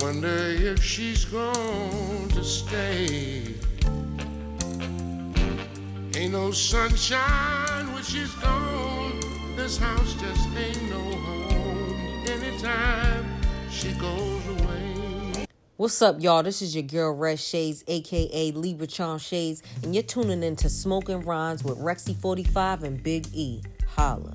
Wonder if she's going to stay. Ain't no sunshine when she's gone. This house just ain't no home. Anytime she goes away. What's up, y'all? This is your girl Red Shades, aka Libra Charm Shades, and you're tuning in to Smoking Rhymes with Rexy45 and Big E. Holla.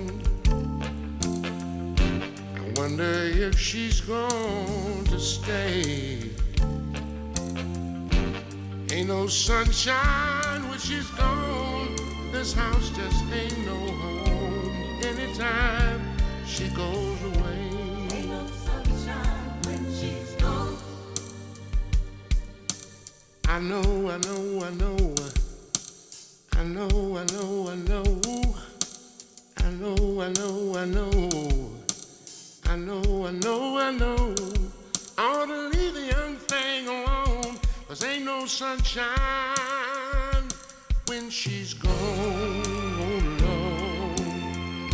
Wonder if she's going to stay. Ain't no sunshine when she's gone. This house just ain't no home. Anytime she goes away. Ain't no sunshine when she's gone. I know, I know, I know. I know, I know, I know. I know, I know, I know. I know, I know, I know. I ought to leave the young thing alone. Cause ain't no sunshine when she's gone. Oh, Lord.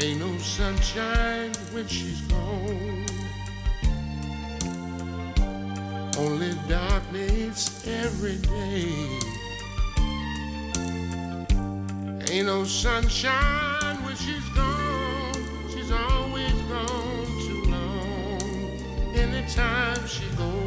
Ain't no sunshine when she's gone. Only darkness every day. Ain't no sunshine Anytime she goes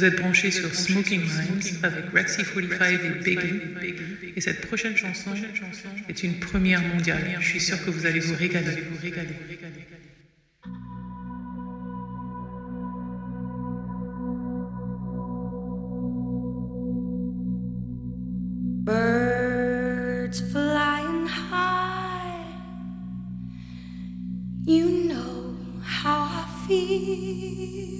Vous êtes branché sur Smoking Minds avec Rexy 45 et Biggie. Et cette prochaine chanson est une première mondiale. Je suis sûr que vous allez vous régaler. Vous. Birds flying high. You know how I feel.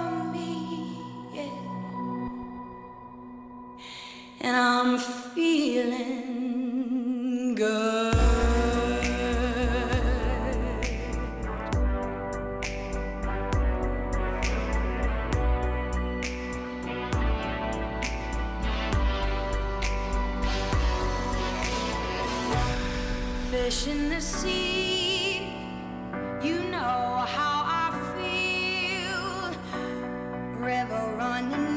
and I'm feeling good. Fish in the sea, you know how I feel. River running.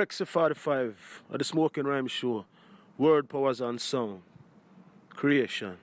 Brexit 45 at the Smoking Rhyme Show. Word, powers, and sound. Creation.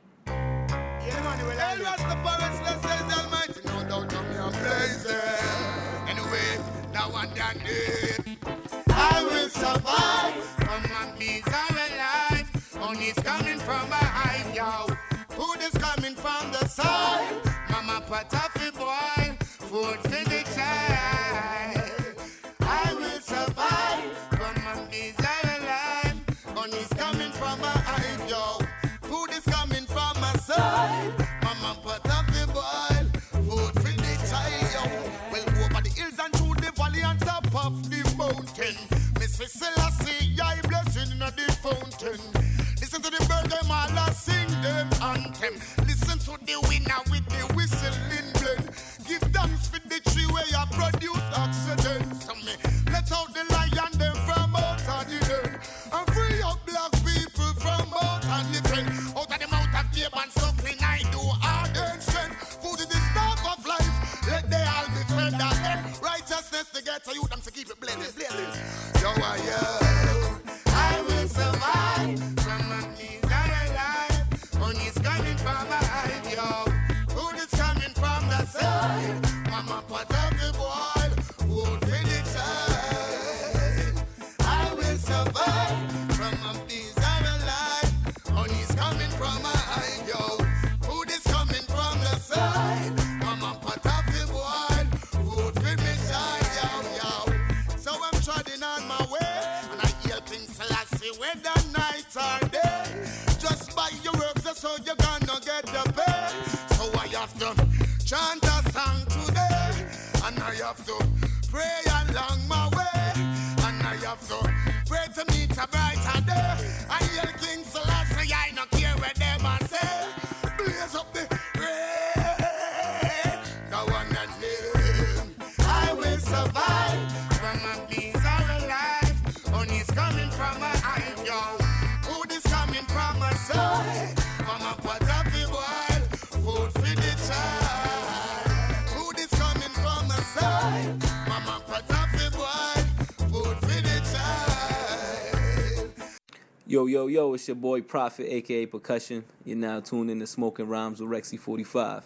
yo, it's your boy Prophet, aka Percussion. You're now tuned in to Smoking Rhymes with Rexy45.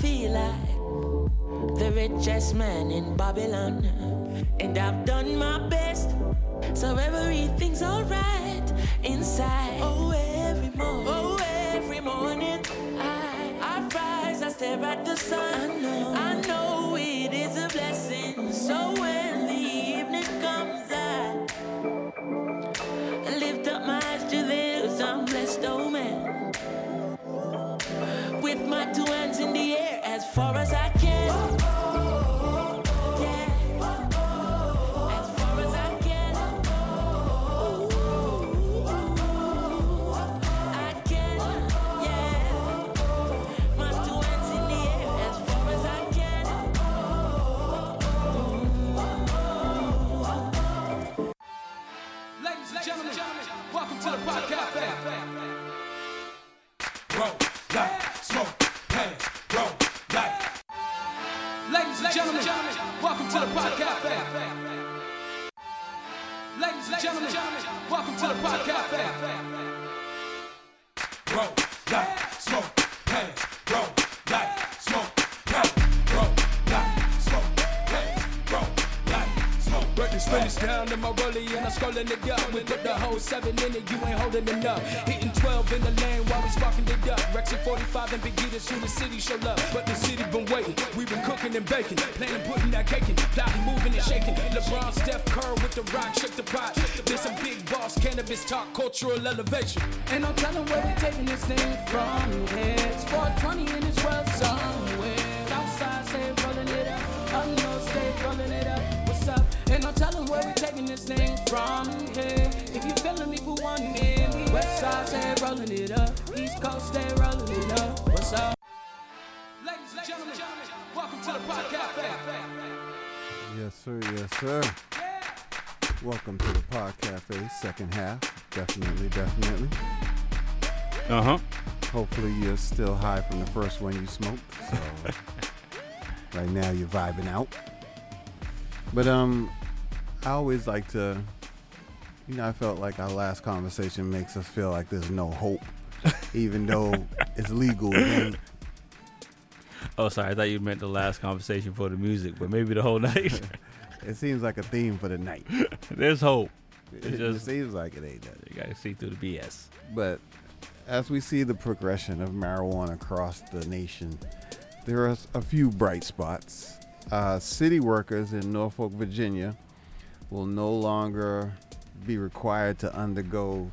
feel like the richest man in Babylon. And I've done my best, so everything's alright inside. Oh, every morning, oh, every morning, I, I rise, I stare at the sun. Cafe. Ladies and gentlemen, welcome to the Rock Cafe. Roll, die, smoke, pass. Roll, die, smoke, pass. Roll, die, smoke, pass. Roll, die, smoke. Break the down in my rollie and I'm scrolling it up. We put the whole seven in it, you ain't holding enough. Hitting 12 in the lane while we sparking it up. Rexy 45 and Big Soon the city show love, but the city boom bringing and baking. Planning, putting that cake in. Plotting, moving and shaking. LeBron, Steph Curry with the rock, shake the pot. There's some big boss cannabis talk, cultural elevation. And I'm telling where we taking this thing from. It's 420 and it's well somewhere. Outside, say, rolling it up. Up north, stay rolling it up. What's up? And I'm telling where we taking this thing from. here. If you feeling me for one minute, West Side, say, rolling it up. East Coast, stay rolling it up. What's up? Ladies, ladies, gentlemen to the podcast. Yes, sir. Yes, sir. Welcome to the Pod Cafe, second half. Definitely, definitely. Uh huh. Hopefully, you're still high from the first one you smoked. So, [laughs] right now, you're vibing out. But um, I always like to, you know, I felt like our last conversation makes us feel like there's no hope, even though it's legal. It ain't. Oh, sorry. I thought you meant the last conversation for the music, but maybe the whole [laughs] night. [laughs] It seems like a theme for the night. [laughs] There's hope. It, It's just seems like it ain't that. you gotta see through the BS. But as we see the progression of marijuana across the nation, there are a few bright spots. Uh, city workers in Norfolk, Virginia will no longer be required to undergo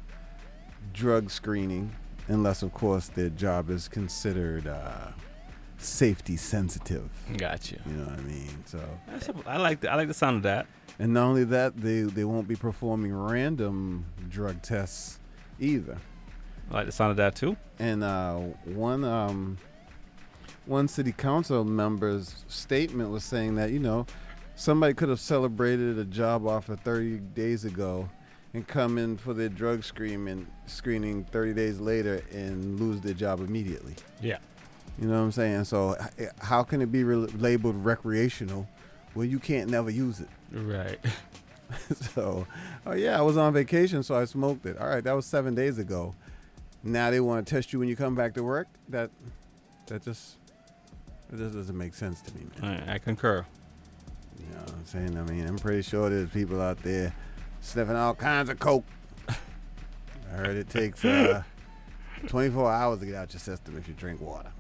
drug screening unless, of course, their job is considered uh, safety sensitive. Gotcha. You know what I mean? So, That's a, I like the, I like the sound of that. and not only that, they, they won't be performing random drug tests either. I like the sound of that too. And uh, one um, one city council member's statement was saying that you know somebody could have celebrated a job offer 30 days ago and come in for their drug screening screening 30 days later and lose their job immediately. Yeah. You know what I'm saying? So how can it be re- labeled recreational when you can't never use it? Right. [laughs] [laughs] so, oh yeah, I was on vacation, so I smoked it. All right, that was seven days ago. Now they want to test you when you come back to work. That, that just, it just doesn't make sense to me, man. I, I concur. You know what I'm saying? I mean, I'm pretty sure there's people out there sniffing all kinds of coke. [laughs] I heard it takes uh, 24 hours to get out your system if you drink water.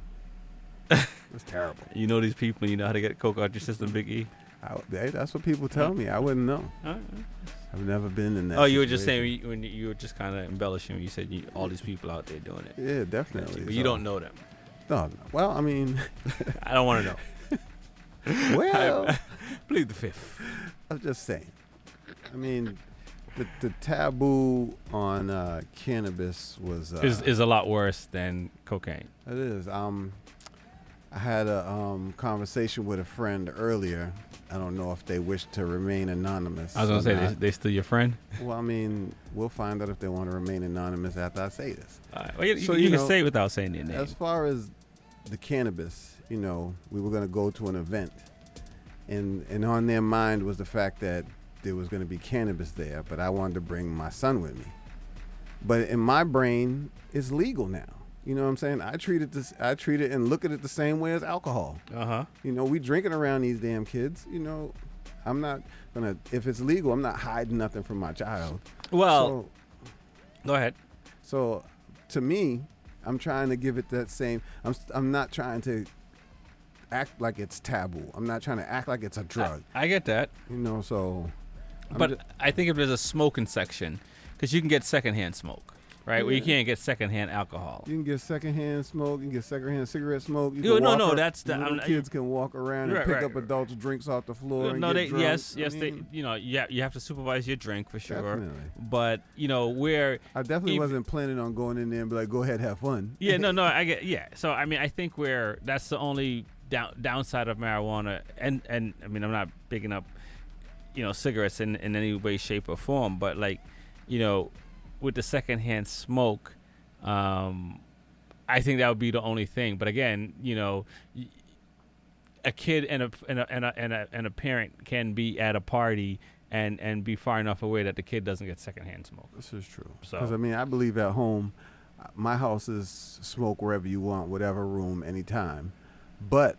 [laughs] It's terrible. You know these people. You know how to get coke out your system, Big E. I, hey, that's what people tell me. I wouldn't know. I've never been in that. Oh, you were just situation. saying when you, you were just kind of embellishing when you said you, all these people out there doing it. Yeah, definitely. But you don't know them. No, no. Well, I mean, [laughs] I don't want to know. [laughs] well, plead the fifth. I'm just saying. I mean, the, the taboo on uh, cannabis was uh, Is is a lot worse than cocaine. It is. Um, I had a um, conversation with a friend earlier. I don't know if they wish to remain anonymous. I was gonna say they, they still your friend. Well, I mean, we'll find out if they want to remain anonymous after I say this. All right. Well, you, you, you can say it without saying their name. As far as the cannabis, you know, we were going to go to an event, and and on their mind was the fact that there was going to be cannabis there, but I wanted to bring my son with me. But in my brain, it's legal now. You know what I'm saying? I treat it this, I treat it and look at it the same way as alcohol. Uh huh. You know, we drinking around these damn kids. You know, I'm not gonna if it's legal, I'm not hiding nothing from my child. Well, go ahead. So, to me, I'm trying to give it that same. I'm I'm not trying to act like it's taboo. I'm not trying to act like it's a drug. I get that. You know, so. I'm But ju- I think if there's a smoking section, because you can get secondhand smoke, right? Where you can't get secondhand alcohol. you can get secondhand smoke. You can get secondhand cigarette smoke. You Yo, no, no, that's the- I'm- kids can walk around and pick right, up adults' drinks off the floor. and no, get they drunk. yes, I yes, mean, they you know yeah you have to supervise your drink for sure. Definitely. But you know where I definitely if- wasn't planning on going in there and be like, "Go ahead, have fun." [laughs] Yeah, no, no, [laughs] I get yeah. So I mean, I think where that's the only down, downside of marijuana, and and I mean, I'm not picking up, you know, cigarettes in in any way, shape, or form, but like, you know, with the secondhand smoke, um, I think that would be the only thing. But again, you know. a kid and a and a, and a and a and a parent can be at a party and and be far enough away that the kid doesn't get secondhand smoke. This is true. So Because I mean, I believe at home, uh, my house is smoke wherever you want, whatever room, anytime. But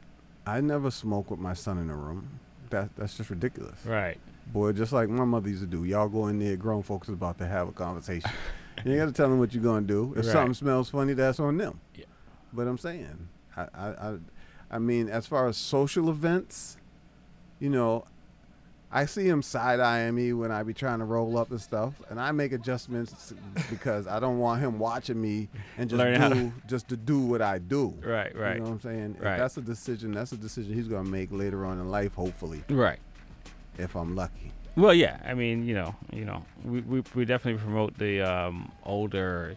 I never smoke with my son in the room. That that's just ridiculous. Right. Boy, just like my mother used to do. Y'all go in there, grown folks is about to have a conversation. [laughs] you got to tell them what you're gonna do. If Right. something smells funny, that's on them. Yeah. But I'm saying, I, I, I, I mean, as far as social events, you know, I see him side eyeing me when I be trying to roll up and stuff, and I make adjustments because I don't want him watching me and just Learn how to- do just to do what I do. Right, right. You know what I'm saying? If Right. that's a decision. That's a decision he's gonna make later on in life, hopefully. Right. If I'm lucky. Well, yeah. I mean, you know, you know, we we, we definitely promote the um, older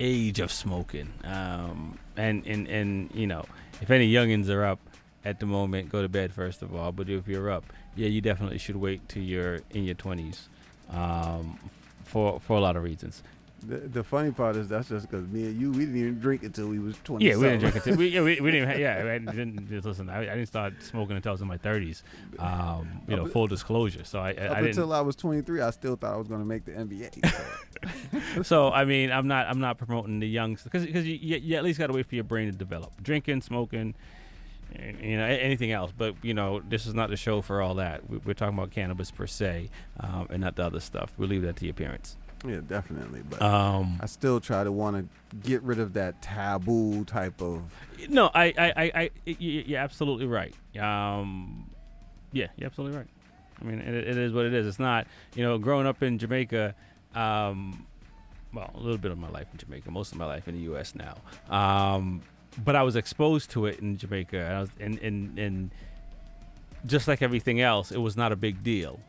age of smoking. Um, and and and you know, if any youngins are up at the moment, go to bed first of all. But if you're up, yeah, you definitely should wait till you're in your twenties, um, for for a lot of reasons. The, the funny part is that's just because me and you, we didn't even drink until we was 20. Yeah, we didn't drink until we, yeah, we, we didn't. Have, yeah, I didn't just listen. I, I didn't start smoking until I was in my thirties. Um, you know, Up- full disclosure. So I, I, Up I didn't. until I was 23, I still thought I was going to make the NBA. so. [laughs] so I mean, I'm not I'm not promoting the youngs because because you, you, you at least got to wait for your brain to develop. Drinking, smoking, you know, anything else. But you know, this is not the show for all that. We, we're talking about cannabis per se, um, and not the other stuff. We'll leave that to your parents. Yeah, definitely. But Um, I still try to want to get rid of that taboo type of. No, I, I, I, I you're absolutely right. Um, yeah, you're absolutely right. I mean, it, it is what it is. It's not, you know, growing up in Jamaica. Um, well, a little bit of my life in Jamaica, most of my life in the U.S. now. Um, but I was exposed to it in Jamaica, and, I was, and, and, and just like everything else, it was not a big deal.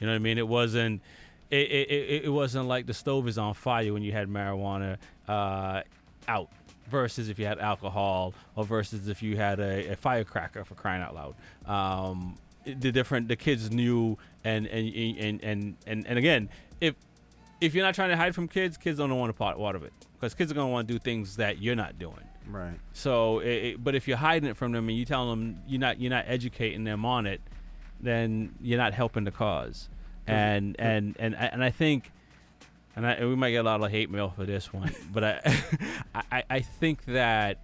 You know what I mean? It wasn't. It, it, it, it wasn't like the stove is on fire when you had marijuana uh, out versus if you had alcohol or versus if you had a, a firecracker for crying out loud. Um, the different the kids knew and and and and and, and again if if you're not trying to hide from kids, kids don't want to part part of it because kids are gonna want to do things that you're not doing. Right. So, it, it- but if you're hiding it from them and you tell them you're not you're not educating them on it, then you're not helping the cause. And and and I- and I think, and, I, and we might get a lot of hate mail for this one, [laughs] but I [laughs] I, I think that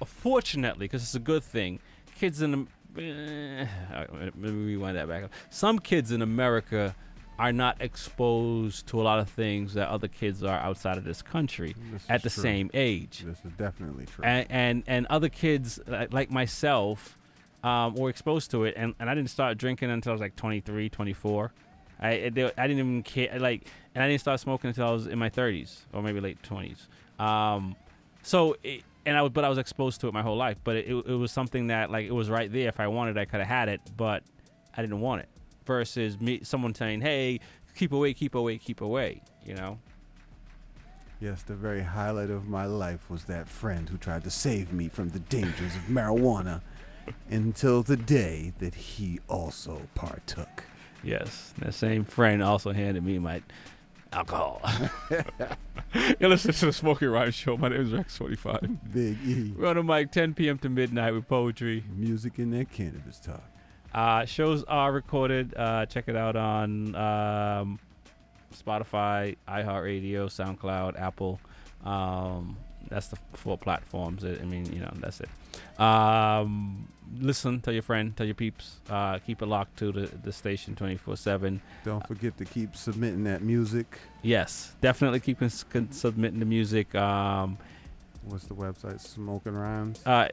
unfortunately, because it's a good thing, kids in eh, let me rewind that back. up. Some kids in America are not exposed to a lot of things that other kids are outside of this country This at the true. same age This is definitely true. and and, and other kids like myself um, were exposed to it and, and i didn't start drinking until i was like 23 24 I, they- I didn't even care like and i didn't start smoking until i was in my 30s or maybe late 20s um, so it, and i was but i was exposed to it my whole life but it, it was something that like it was right there. If i wanted i could have had it but i didn't want it. Versus me someone saying hey keep away keep away keep away you know? Yes, the very highlight of my life was that friend who tried to save me from the dangers of marijuana until the day that he also partook. Yes, that same friend also handed me my alcohol. [laughs] you listen to the Smoking Rhyme Show. My name is Rex45. Big E. We're on the mic 10 p.m. to midnight with poetry. Music and that cannabis talk. Uh, shows are recorded. Uh, check it out on um, Spotify, iHeartRadio, SoundCloud, Apple. Um, that's the four platforms. I I mean, you know, that's it. Um, listen, tell your friend, tell your peeps. Uh, keep it locked to the, the station 24 7. Don't forget to keep submitting that music. Yes, definitely keep submitting the music. Um, What's the website? Smoking Rhymes. uh,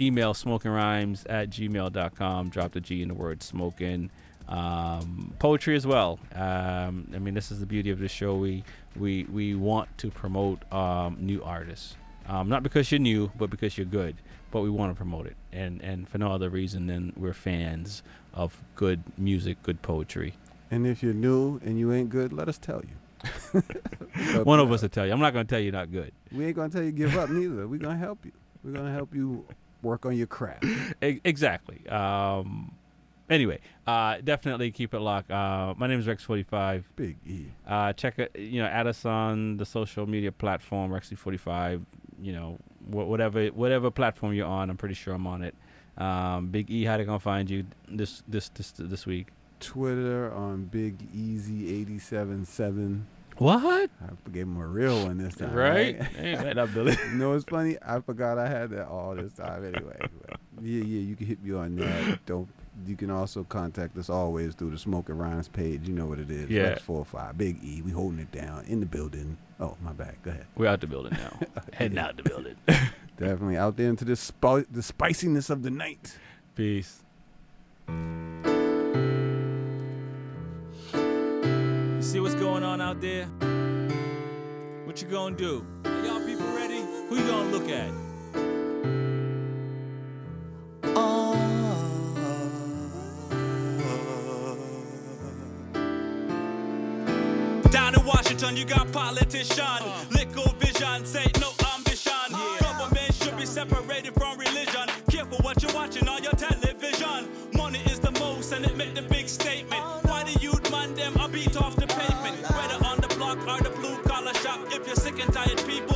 email smoking rhymes at gmail.com. Drop the G in the word smoking. Um, poetry as well. Um, I mean, this is the beauty of the show. We we we want to promote um, new artists, um, not because you're new, but because you're good. But we want to promote it, and and for no other reason than we're fans of good music, good poetry. And if you're new and you ain't good, let us tell you. [laughs] One of us will tell you. I'm not going to tell you not good. We ain't gonna tell you give up neither. We're gonna help you. We're gonna help you work on your craft. Exactly. Um, anyway, uh, definitely keep it locked. Uh, my name is Rex45. Big E. Uh, check it. You know, add us on the social media platform Rexy45. You know, wh- whatever whatever platform you're on, I'm pretty sure I'm on it. Um, Big E, how they gonna find you this this this this week? Twitter on Big Easy eighty seven seven. What? I gave him a real one this time. Right? Right? Man, I believe- [laughs] you know what's funny? I forgot I had that all this time anyway. But yeah, yeah, you can hit me on that. Don't. You can also contact us always through the Smoking Rhymes page. You know what it is. Yeah. Four five. Big E. We holding it down in the building. Oh, my bad. Go ahead. We're out the building now. [laughs] Heading out the building. [laughs] Definitely out there into the spi- the spiciness of the night. Peace. You see what's going on out there? What you gonna do? Are y'all people ready? Who you gonna look at? religion, you got politician. Uh. Little vision, say no ambition. Government should be separated from religion. Careful what you're watching on your television. Money is the most, and it make the big statement. Oh, Why do you demand them? I beat off the pavement. Oh, Whether on the block or the blue collar shop, if you're sick and tired people.